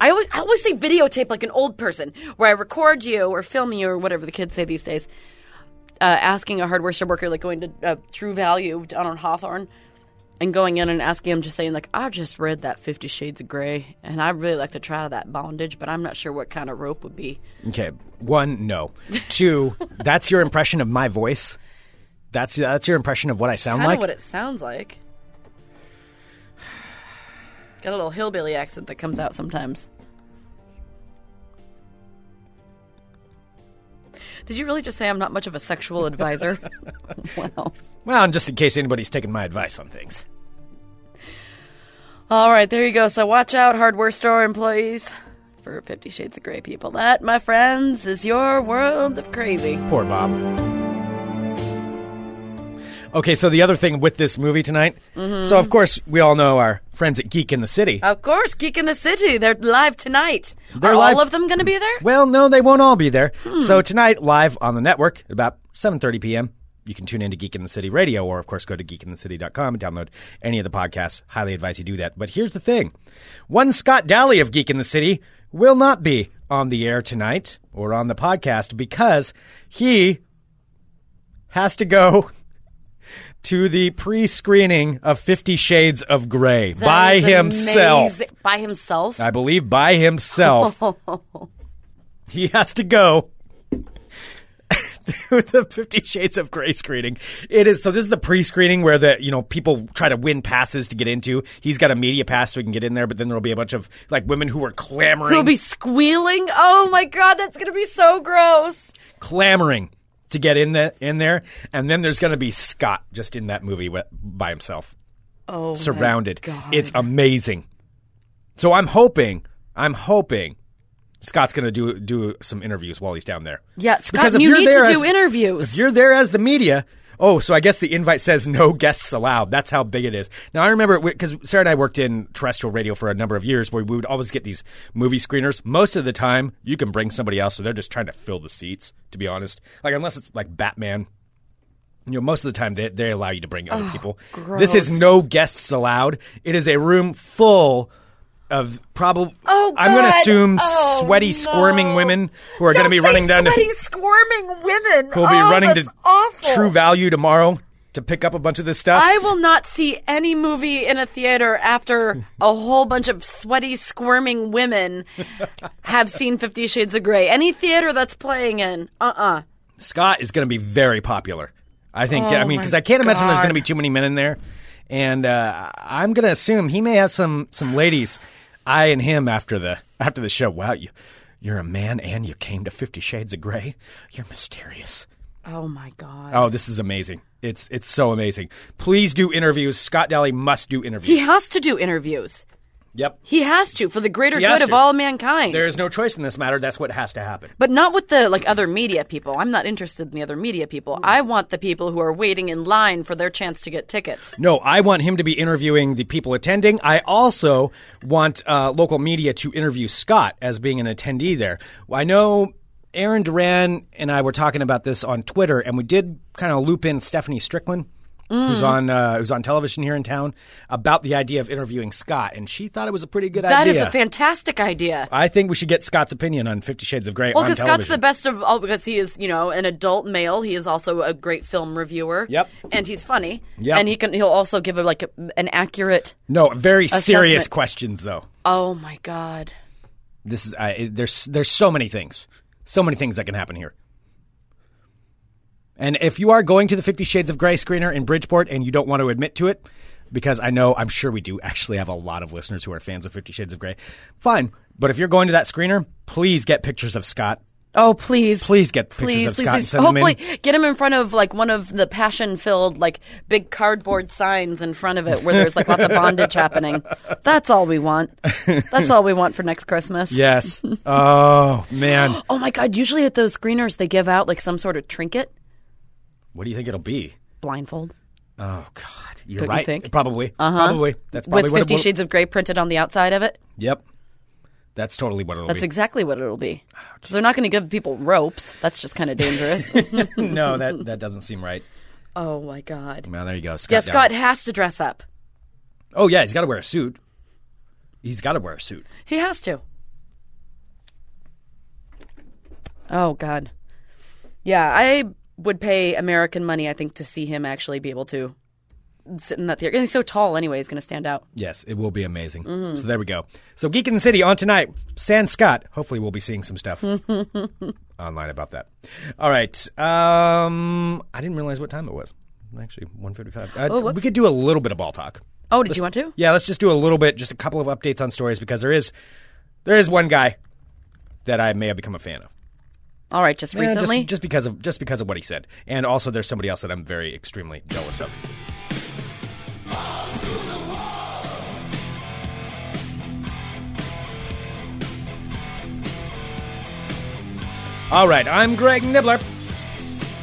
Speaker 6: I always, I always say videotape like an old person, where I record you or film you or whatever the kids say these days, uh, asking a hardware store worker, like going to uh, True Value down on Hawthorne, and going in and asking him, just saying like, I just read that Fifty Shades of Grey, and I'd really like to try that bondage, but I'm not sure what kind of rope would be.
Speaker 5: Okay, one, no. Two, that's your impression of my voice. That's that's your impression of what I sound
Speaker 6: Kind
Speaker 5: like.
Speaker 6: what it sounds like. Got a little hillbilly accent that comes out sometimes. Did you really just say I'm not much of a sexual advisor? wow.
Speaker 5: well, and just in case anybody's taking my advice on things.
Speaker 6: All right, there you go. So watch out, hardware store employees, for Fifty Shades of Grey people. That, my friends, is your world of crazy.
Speaker 5: Poor Bob. Okay, so the other thing with this movie tonight.
Speaker 6: Mm-hmm.
Speaker 5: So of course we all know our friends at Geek in the City.
Speaker 6: Of course, Geek in the City. They're live tonight.
Speaker 5: They're
Speaker 6: Are
Speaker 5: live-
Speaker 6: all of them going to be there?
Speaker 5: Well, no, they won't all be there.
Speaker 6: Hmm.
Speaker 5: So tonight, live on the network at about 7.30 p.m., you can tune into Geek in the City Radio or, of course, go to geekinthecity.com and download any of the podcasts. Highly advise you do that. But here's the thing. One Scott Daly of Geek in the City will not be on the air tonight or on the podcast because he has to go to the pre-screening of Fifty Shades of Grey
Speaker 6: That
Speaker 5: by himself.
Speaker 6: amazing. By himself?
Speaker 5: I believe by himself. he has to go to the Fifty Shades of Grey screening. It is so. This is the pre-screening where the you know people try to win passes to get into. He's got a media pass so he can get in there, but then there'll be a bunch of like women who are clamoring,
Speaker 6: Who'll be squealing? Oh my god, that's going to be so gross.
Speaker 5: clamoring to get in the in there, and then there's going to be Scott just in that movie wi- by himself.
Speaker 6: Oh,
Speaker 5: surrounded. It's amazing. So I'm hoping, I'm hoping Scott's going to do do some interviews while he's down there.
Speaker 6: Yeah, Scott,
Speaker 5: Because
Speaker 6: you need to
Speaker 5: there
Speaker 6: do
Speaker 5: as-
Speaker 6: interviews.
Speaker 5: If you're there as the media, oh, so I guess the invite says no guests allowed. That's how big it is. Now I remember because Sarah and I worked in terrestrial radio for a number of years, where we would always get these movie screeners. Most of the time, you can bring somebody else, so they're just trying to fill the seats. To be honest, like unless it's like Batman. You know, most of the time they, they allow you to bring other people. This is no guests allowed. It is a room full of probably.
Speaker 6: Oh,
Speaker 5: I'm going to assume
Speaker 6: Oh,
Speaker 5: sweaty,
Speaker 6: no.
Speaker 5: squirming women who are going to be running down to
Speaker 6: sweaty, squirming women.
Speaker 5: who will be
Speaker 6: Oh,
Speaker 5: running to
Speaker 6: awful.
Speaker 5: True Value tomorrow to pick up a bunch of this stuff.
Speaker 6: I will not see any movie in a theater after a whole bunch of sweaty, squirming women have seen Fifty Shades of Grey. Any theater that's playing in, uh uh
Speaker 5: Scott is going to be very popular. I think. I mean,
Speaker 6: Oh
Speaker 5: because I can't imagine there's going to be too many men in there, and uh, I'm going to assume he may have some some ladies eyeing him after the after the show. Wow, you you're a man and you came to Fifty Shades of Grey. You're mysterious.
Speaker 6: Oh my god.
Speaker 5: Oh, this is amazing. It's it's so amazing. Please do interviews. Scott Daly must do interviews.
Speaker 6: He has to do interviews.
Speaker 5: Yep.
Speaker 6: He has to for the greater
Speaker 5: He has
Speaker 6: good of
Speaker 5: to.
Speaker 6: all mankind.
Speaker 5: There is no choice in this matter. That's what has to happen.
Speaker 6: but not with the like other media people. I'm not interested in the other media people. I want the people who are waiting in line for their chance to get tickets.
Speaker 5: No, I want him to be interviewing the people attending. I also want uh, local media to interview Scott as being an attendee there. I know Aaron Duran and I were talking about this on Twitter, and we did kind of loop in Stephanie Strickland. Who's
Speaker 6: Mm.
Speaker 5: on uh, who's on television here in town about the idea of interviewing Scott, and she thought it was a pretty good
Speaker 6: That
Speaker 5: idea.
Speaker 6: That is a fantastic idea.
Speaker 5: I think we should get Scott's opinion on Fifty Shades of Grey
Speaker 6: Well, because. Scott's the best of all, because he is, you know, an adult male. He is also a great film reviewer.
Speaker 5: Yep.
Speaker 6: and he's funny.
Speaker 5: Yep.
Speaker 6: and he can. He'll also give a, like a, an accurate.
Speaker 5: no, very serious questions though.
Speaker 6: Oh my god!
Speaker 5: This is uh, there's there's so many things, so many things that can happen here. And if you are going to the Fifty Shades of Grey screener in Bridgeport and you don't want to admit to it, because I know I'm sure we do actually have a lot of listeners who are fans of Fifty Shades of Grey, fine. But if you're going to that screener, please get pictures of Scott.
Speaker 6: Oh please,
Speaker 5: Please get pictures
Speaker 6: please,
Speaker 5: of
Speaker 6: please,
Speaker 5: Scott and
Speaker 6: please.
Speaker 5: in.
Speaker 6: Hopefully, get him in front of like one of the passion-filled like big cardboard signs in front of it where there's like lots of bondage happening. That's all we want. That's all we want for next Christmas.
Speaker 5: Yes. oh man,
Speaker 6: Oh my god! Usually at those screeners they give out like some sort of trinket,
Speaker 5: what do you think it'll be?
Speaker 6: blindfold.
Speaker 5: Oh God, you're
Speaker 6: Don't you
Speaker 5: right.
Speaker 6: think?
Speaker 5: Probably.
Speaker 6: Uh-huh.
Speaker 5: Probably. That's probably
Speaker 6: with Fifty Shades of Grey printed on the outside of it.
Speaker 5: Yep. That's totally what it'll
Speaker 6: That's
Speaker 5: be.
Speaker 6: That's exactly what it'll be. So they're not going to give people ropes. That's just kind of dangerous.
Speaker 5: no, that that doesn't seem right.
Speaker 6: oh my god.
Speaker 5: Well, there you go. Scott
Speaker 6: Yeah,
Speaker 5: down.
Speaker 6: Scott has to dress up.
Speaker 5: Oh yeah, he's got to wear a suit. He's got to wear a suit.
Speaker 6: He has to. Oh god. Yeah, I would pay American money, I think, to see him actually be able to sit in that theater. And he's so tall anyway, he's going to stand out.
Speaker 5: Yes, it will be amazing.
Speaker 6: Mm-hmm.
Speaker 5: So there we go. So Geek in the City on tonight. San Scott. Hopefully, we'll be seeing some stuff online about that. All right. Um, I didn't realize what time it was. Actually, one fifty-five. Uh,
Speaker 6: Oh,
Speaker 5: we could do a little bit of ball talk.
Speaker 6: Oh, did you want to?
Speaker 5: Yeah, let's just do a little bit, just a couple of updates on stories because there is there is one guy that I may have become a fan of.
Speaker 6: All right, just
Speaker 5: Yeah,
Speaker 6: recently.
Speaker 5: just, just because of just because of what he said, and also there's somebody else that I'm very extremely jealous of. All right, I'm Greg Nibler.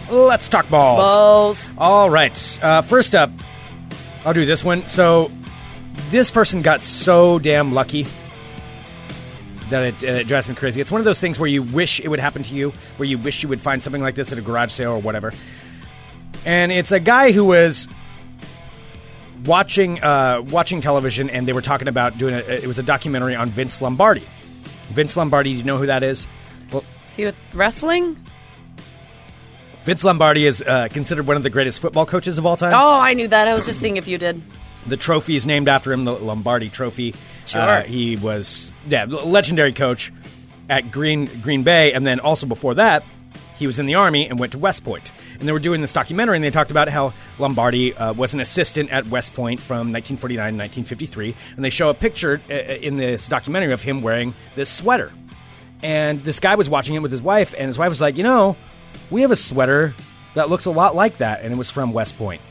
Speaker 5: let's talk balls.
Speaker 6: Balls.
Speaker 5: All right. Uh, first up, I'll do this one. So, this person got so damn lucky that it, uh, it drives me crazy. It's one of those things where you wish it would happen to you, where you wish you would find something like this at a garage sale or whatever. And it's a guy who was watching uh, watching television, and they were talking about doing a, it was a documentary on Vince Lombardi. Vince Lombardi, do you know who that is? Well,
Speaker 6: See with wrestling?
Speaker 5: Vince Lombardi is uh, considered one of the greatest football coaches of all time.
Speaker 6: Oh, I knew that. I was just seeing if you did.
Speaker 5: The trophy is named after him, the Lombardi Trophy.
Speaker 6: Sure.
Speaker 5: Uh, he was yeah, legendary coach at Green Green Bay, and then also before that, he was in the army and went to West Point. And they were doing this documentary, and they talked about how Lombardi uh, was an assistant at West Point from 1949 to 1953. And they show a picture uh, in this documentary of him wearing this sweater. And this guy was watching it with his wife, and his wife was like, "You know, we have a sweater that looks a lot like that, and it was from West Point."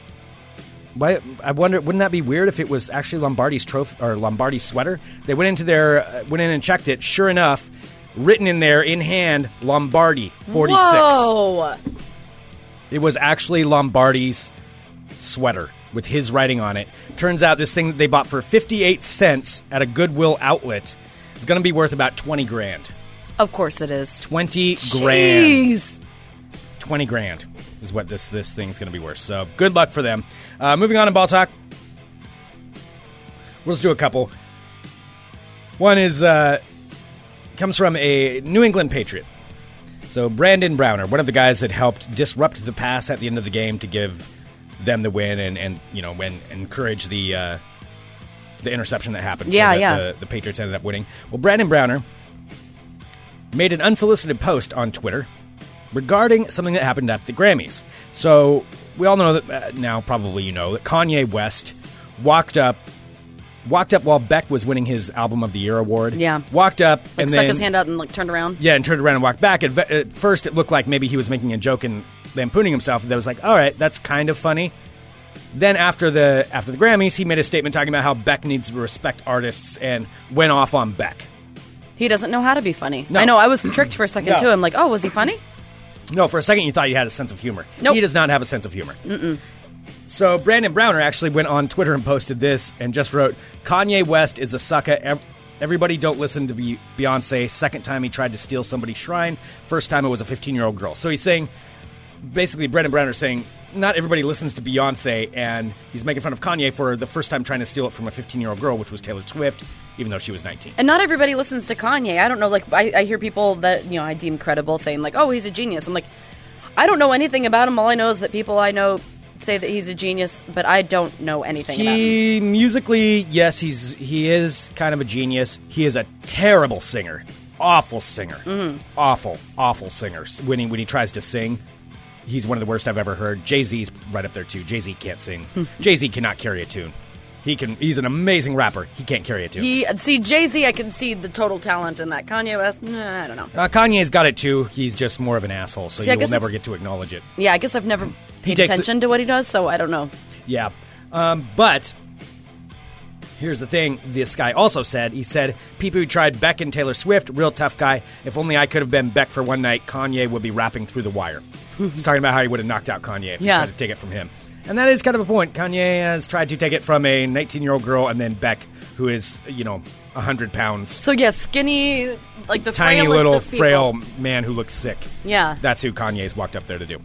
Speaker 5: Why, I wonder, wouldn't that be weird if it was actually Lombardi's trophy or Lombardi's sweater? They went into their, uh, went in and checked it. Sure enough, written in there in hand, Lombardi forty six.
Speaker 6: Whoa!
Speaker 5: It was actually Lombardi's sweater with his writing on it. Turns out this thing that they bought for fifty eight cents at a Goodwill outlet is going to be worth about twenty grand.
Speaker 6: Of course it is.
Speaker 5: Twenty grand. 20 grand is what this this thing's going to be worth. So good luck for them. Uh, moving on in ball talk. We'll just do a couple. One is uh, comes from a New England Patriot. So Brandon Browner, one of the guys that helped disrupt the pass at the end of the game to give them the win and, and you know when encourage the uh, the interception that happened.
Speaker 6: Yeah,
Speaker 5: so that
Speaker 6: yeah.
Speaker 5: The, the Patriots ended up winning. Well, Brandon Browner made an unsolicited post on Twitter regarding something that happened at the Grammys. So we all know that uh, now, probably you know that Kanye West walked up, walked up while Beck was winning his Album of the Year award.
Speaker 6: Yeah.
Speaker 5: walked up
Speaker 6: Like
Speaker 5: and
Speaker 6: stuck
Speaker 5: then
Speaker 6: his hand out and like turned around.
Speaker 5: yeah, and turned around and walked back. At, at first, it looked like maybe he was making a joke and lampooning himself. That was like, all right, that's kind of funny. Then after the after the Grammys, he made a statement talking about how Beck needs to respect artists and went off on Beck.
Speaker 6: He doesn't know how to be funny.
Speaker 5: No.
Speaker 6: I know. I was tricked for a second
Speaker 5: No.
Speaker 6: too. I'm like, oh, was he funny?
Speaker 5: No, for a second you thought you had a sense of humor.
Speaker 6: Nope.
Speaker 5: He does not have a sense of humor. Mm-mm. So Brandon Browner actually went on Twitter and posted this and just wrote, "Kanye West is a sucker. Everybody don't listen to Be- Beyonce. Second time he tried to steal somebody's shrine. First time it was a 15 year old girl. So he's saying, basically, Brandon Browner is saying." Not everybody listens to Beyonce, and he's making fun of Kanye for the first time trying to steal it from a 15 year old girl, which was Taylor Swift, even though she was 19.
Speaker 6: And not everybody listens to Kanye. I don't know. Like, I, I hear people that you know I deem credible saying like, "Oh, he's a genius." I'm like, I don't know anything about him. All I know is that people I know say that he's a genius, but I don't know anything about him.
Speaker 5: He musically, yes, he's he is kind of a genius. He is a terrible singer, awful singer,
Speaker 6: Mm-hmm.
Speaker 5: awful, awful singer. When he when he tries to sing, he's one of the worst I've ever heard. Jay Z's right up there too. Jay Z can't sing. Jay Z cannot carry a tune. He can. He's an amazing rapper. He can't carry it tune.
Speaker 6: He see Jay Z. I can see the total talent in that. Kanye West, nah, I don't know.
Speaker 5: uh, Kanye's got it too. He's just more of an asshole, so
Speaker 6: See,
Speaker 5: you will never get to acknowledge it.
Speaker 6: Yeah, I guess I've never paid
Speaker 5: takes it-
Speaker 6: attention to what he does, so I don't know.
Speaker 5: Yeah. Um, but here's the thing this guy also said he said, People who tried Beck and Taylor Swift, real tough guy. If only I could have been Beck for one night, Kanye would be rapping through the wire. He's talking about how he would have knocked out Kanye if he
Speaker 6: Yeah.
Speaker 5: tried to take it from him. And that is kind of a point. Kanye has tried to take it from a 19 year old girl and then Beck, who is, you know, 100 pounds.
Speaker 6: So yeah, skinny, like the
Speaker 5: Tiny little frail man who looks sick.
Speaker 6: Yeah,
Speaker 5: That's who Kanye's walked up there to do.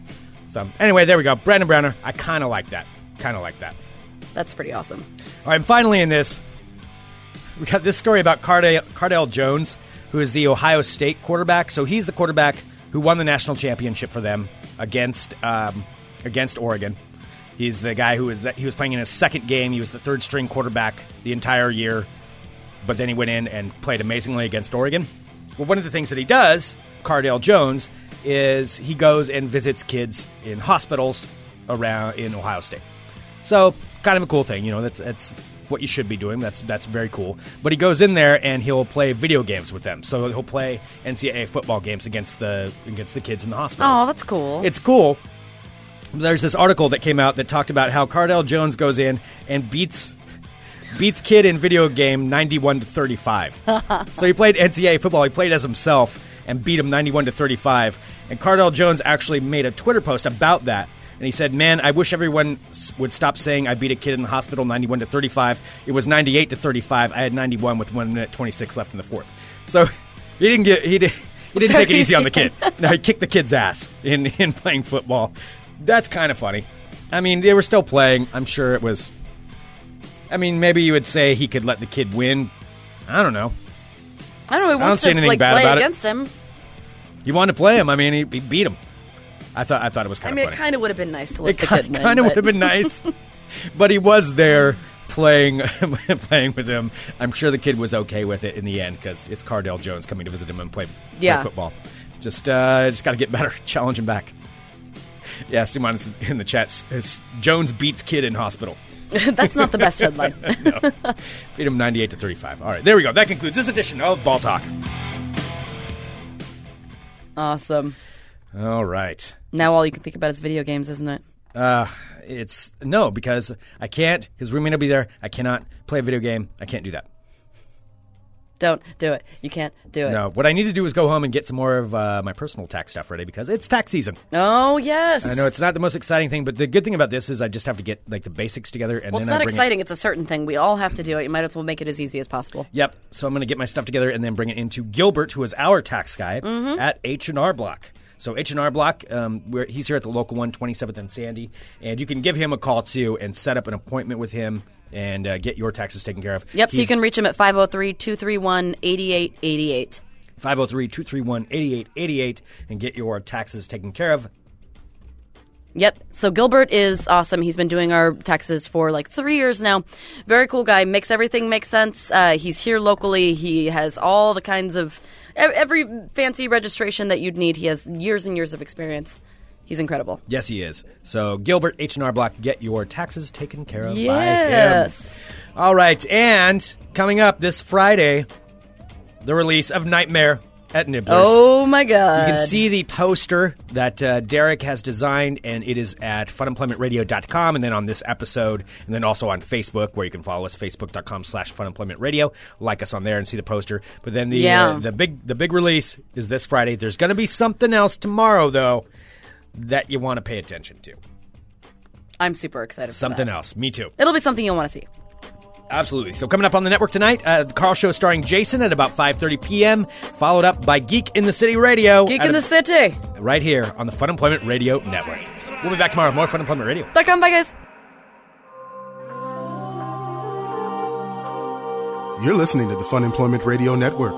Speaker 5: So, anyway, there we go. Brandon Browner. I kind of like that. Kind of like that.
Speaker 6: that's pretty awesome.
Speaker 5: All right, and finally in this, we got this story about Cardale, Cardell Jones, who is the Ohio State quarterback. So he's the quarterback who won the national championship for them against um, against Oregon. He's the guy who was he was playing in his second game. He was the third string quarterback the entire year, but then he went in and played amazingly against Oregon. Well, one of the things that he does, Cardale Jones, is he goes and visits kids in hospitals around in Ohio State. So kind of a cool thing, you know. That's that's what you should be doing. That's that's very cool. But he goes in there and he'll play video games with them. So he'll play NCAA football games against the against the kids in the hospital.
Speaker 6: Oh, that's cool.
Speaker 5: It's cool. There's this article that came out that talked about how Cardale Jones goes in and beats beats kid in video game 91 to 35. so he played NCAA football. He played as himself and beat him 91 to 35. And Cardale Jones actually made a Twitter post about that. And he said, "Man, I wish everyone would stop saying I beat a kid in the hospital 91 to 35. It was 98 to 35. I had 91 with 1 minute 26 left in the fourth. So he didn't get he did he didn't
Speaker 6: So
Speaker 5: take it easy on the kid. No, he kicked the kid's ass in in playing football. That's kind of funny. I mean, they were still playing. I'm sure it was I mean, maybe you would say he could let the kid win. I don't know.
Speaker 6: I don't know. He
Speaker 5: don't see
Speaker 6: to
Speaker 5: anything
Speaker 6: like
Speaker 5: bad
Speaker 6: play
Speaker 5: about it.
Speaker 6: against him.
Speaker 5: He wanted to play him. I mean, he, he beat him. I thought I thought it was kind
Speaker 6: I
Speaker 5: kind
Speaker 6: mean,
Speaker 5: of
Speaker 6: it kind of would have been nice to let
Speaker 5: it
Speaker 6: the
Speaker 5: kind,
Speaker 6: kid win.
Speaker 5: kind of
Speaker 6: but-
Speaker 5: would have been nice, but he was there playing playing with him. I'm sure the kid was okay with it in the end because it's Cardale Jones coming to visit him and play, play football. Just uh, just got to get better, challenge him back. Yeah, Simon is in the chat. Jones beats kid in hospital.
Speaker 6: That's not the best headline.
Speaker 5: Beat him 98 to 35. All right, there we go. That concludes this edition of Ball Talk.
Speaker 6: awesome.
Speaker 5: All right.
Speaker 6: Now all you can think about is video games, isn't it?
Speaker 5: Uh, it's no because I can't because we may not be there. I cannot play a video game. I can't do that.
Speaker 6: Don't do it. You can't do it.
Speaker 5: No, what I need to do is go home and get some more of uh, my personal tax stuff ready because it's tax season.
Speaker 6: Oh yes.
Speaker 5: I know it's not the most exciting thing, but the good thing about this is I just have to get like the basics together and
Speaker 6: Well, it's
Speaker 5: then I
Speaker 6: not
Speaker 5: bring
Speaker 6: exciting. It's a certain thing. We all have to do it. You might as well make it as easy as possible.
Speaker 5: Yep. So I'm going to get my stuff together and then bring it into Gilbert, who is our tax guy
Speaker 6: Mm-hmm.
Speaker 5: at H and R Block. So H and R Block, um, he's here at the local one, 27th and Sandy, and you can give him a call too and set up an appointment with him and uh, get your taxes taken care of.
Speaker 6: Yep. So you can reach him at 503-231-8888.
Speaker 5: 503-231-8888 and get your taxes taken care of.
Speaker 6: Yep. So Gilbert is awesome. He's been doing our taxes for like three years now. Very cool guy. Makes everything make sense. Uh, he's here locally. He has all the kinds of every fancy registration that you'd need. He has years and years of experience. He's incredible.
Speaker 5: Yes, he is. So Gilbert H&R Block, get your taxes taken care of
Speaker 6: Yes.
Speaker 5: by him. All right, and coming up this Friday, the release of Nightmare at Nibler's.
Speaker 6: Oh my god.
Speaker 5: You can see the poster that uh, Derek has designed, and it is at funemploymentradio.com, and then on this episode, and then also on Facebook, where you can follow us, facebook.com slash funemploymentradio. Like us on there and see the poster. But then the
Speaker 6: Yeah.
Speaker 5: uh, the big the big release is this Friday. There's going to be something else tomorrow, though, that you want to pay attention to.
Speaker 6: I'm super excited. for
Speaker 5: Something
Speaker 6: that.
Speaker 5: else. Me too.
Speaker 6: It'll be something you'll want to see.
Speaker 5: Absolutely. So coming up on the network tonight, uh, the Carl Show starring Jason at about 5.30 p.m., followed up by Geek in the City Radio.
Speaker 6: Geek in
Speaker 5: a-
Speaker 6: the City.
Speaker 5: right here on the Funemployment Radio Network. We'll be back tomorrow with more Funemployment Radio.
Speaker 6: Dot com. Bye guys.
Speaker 1: You're listening to the Funemployment Radio Network.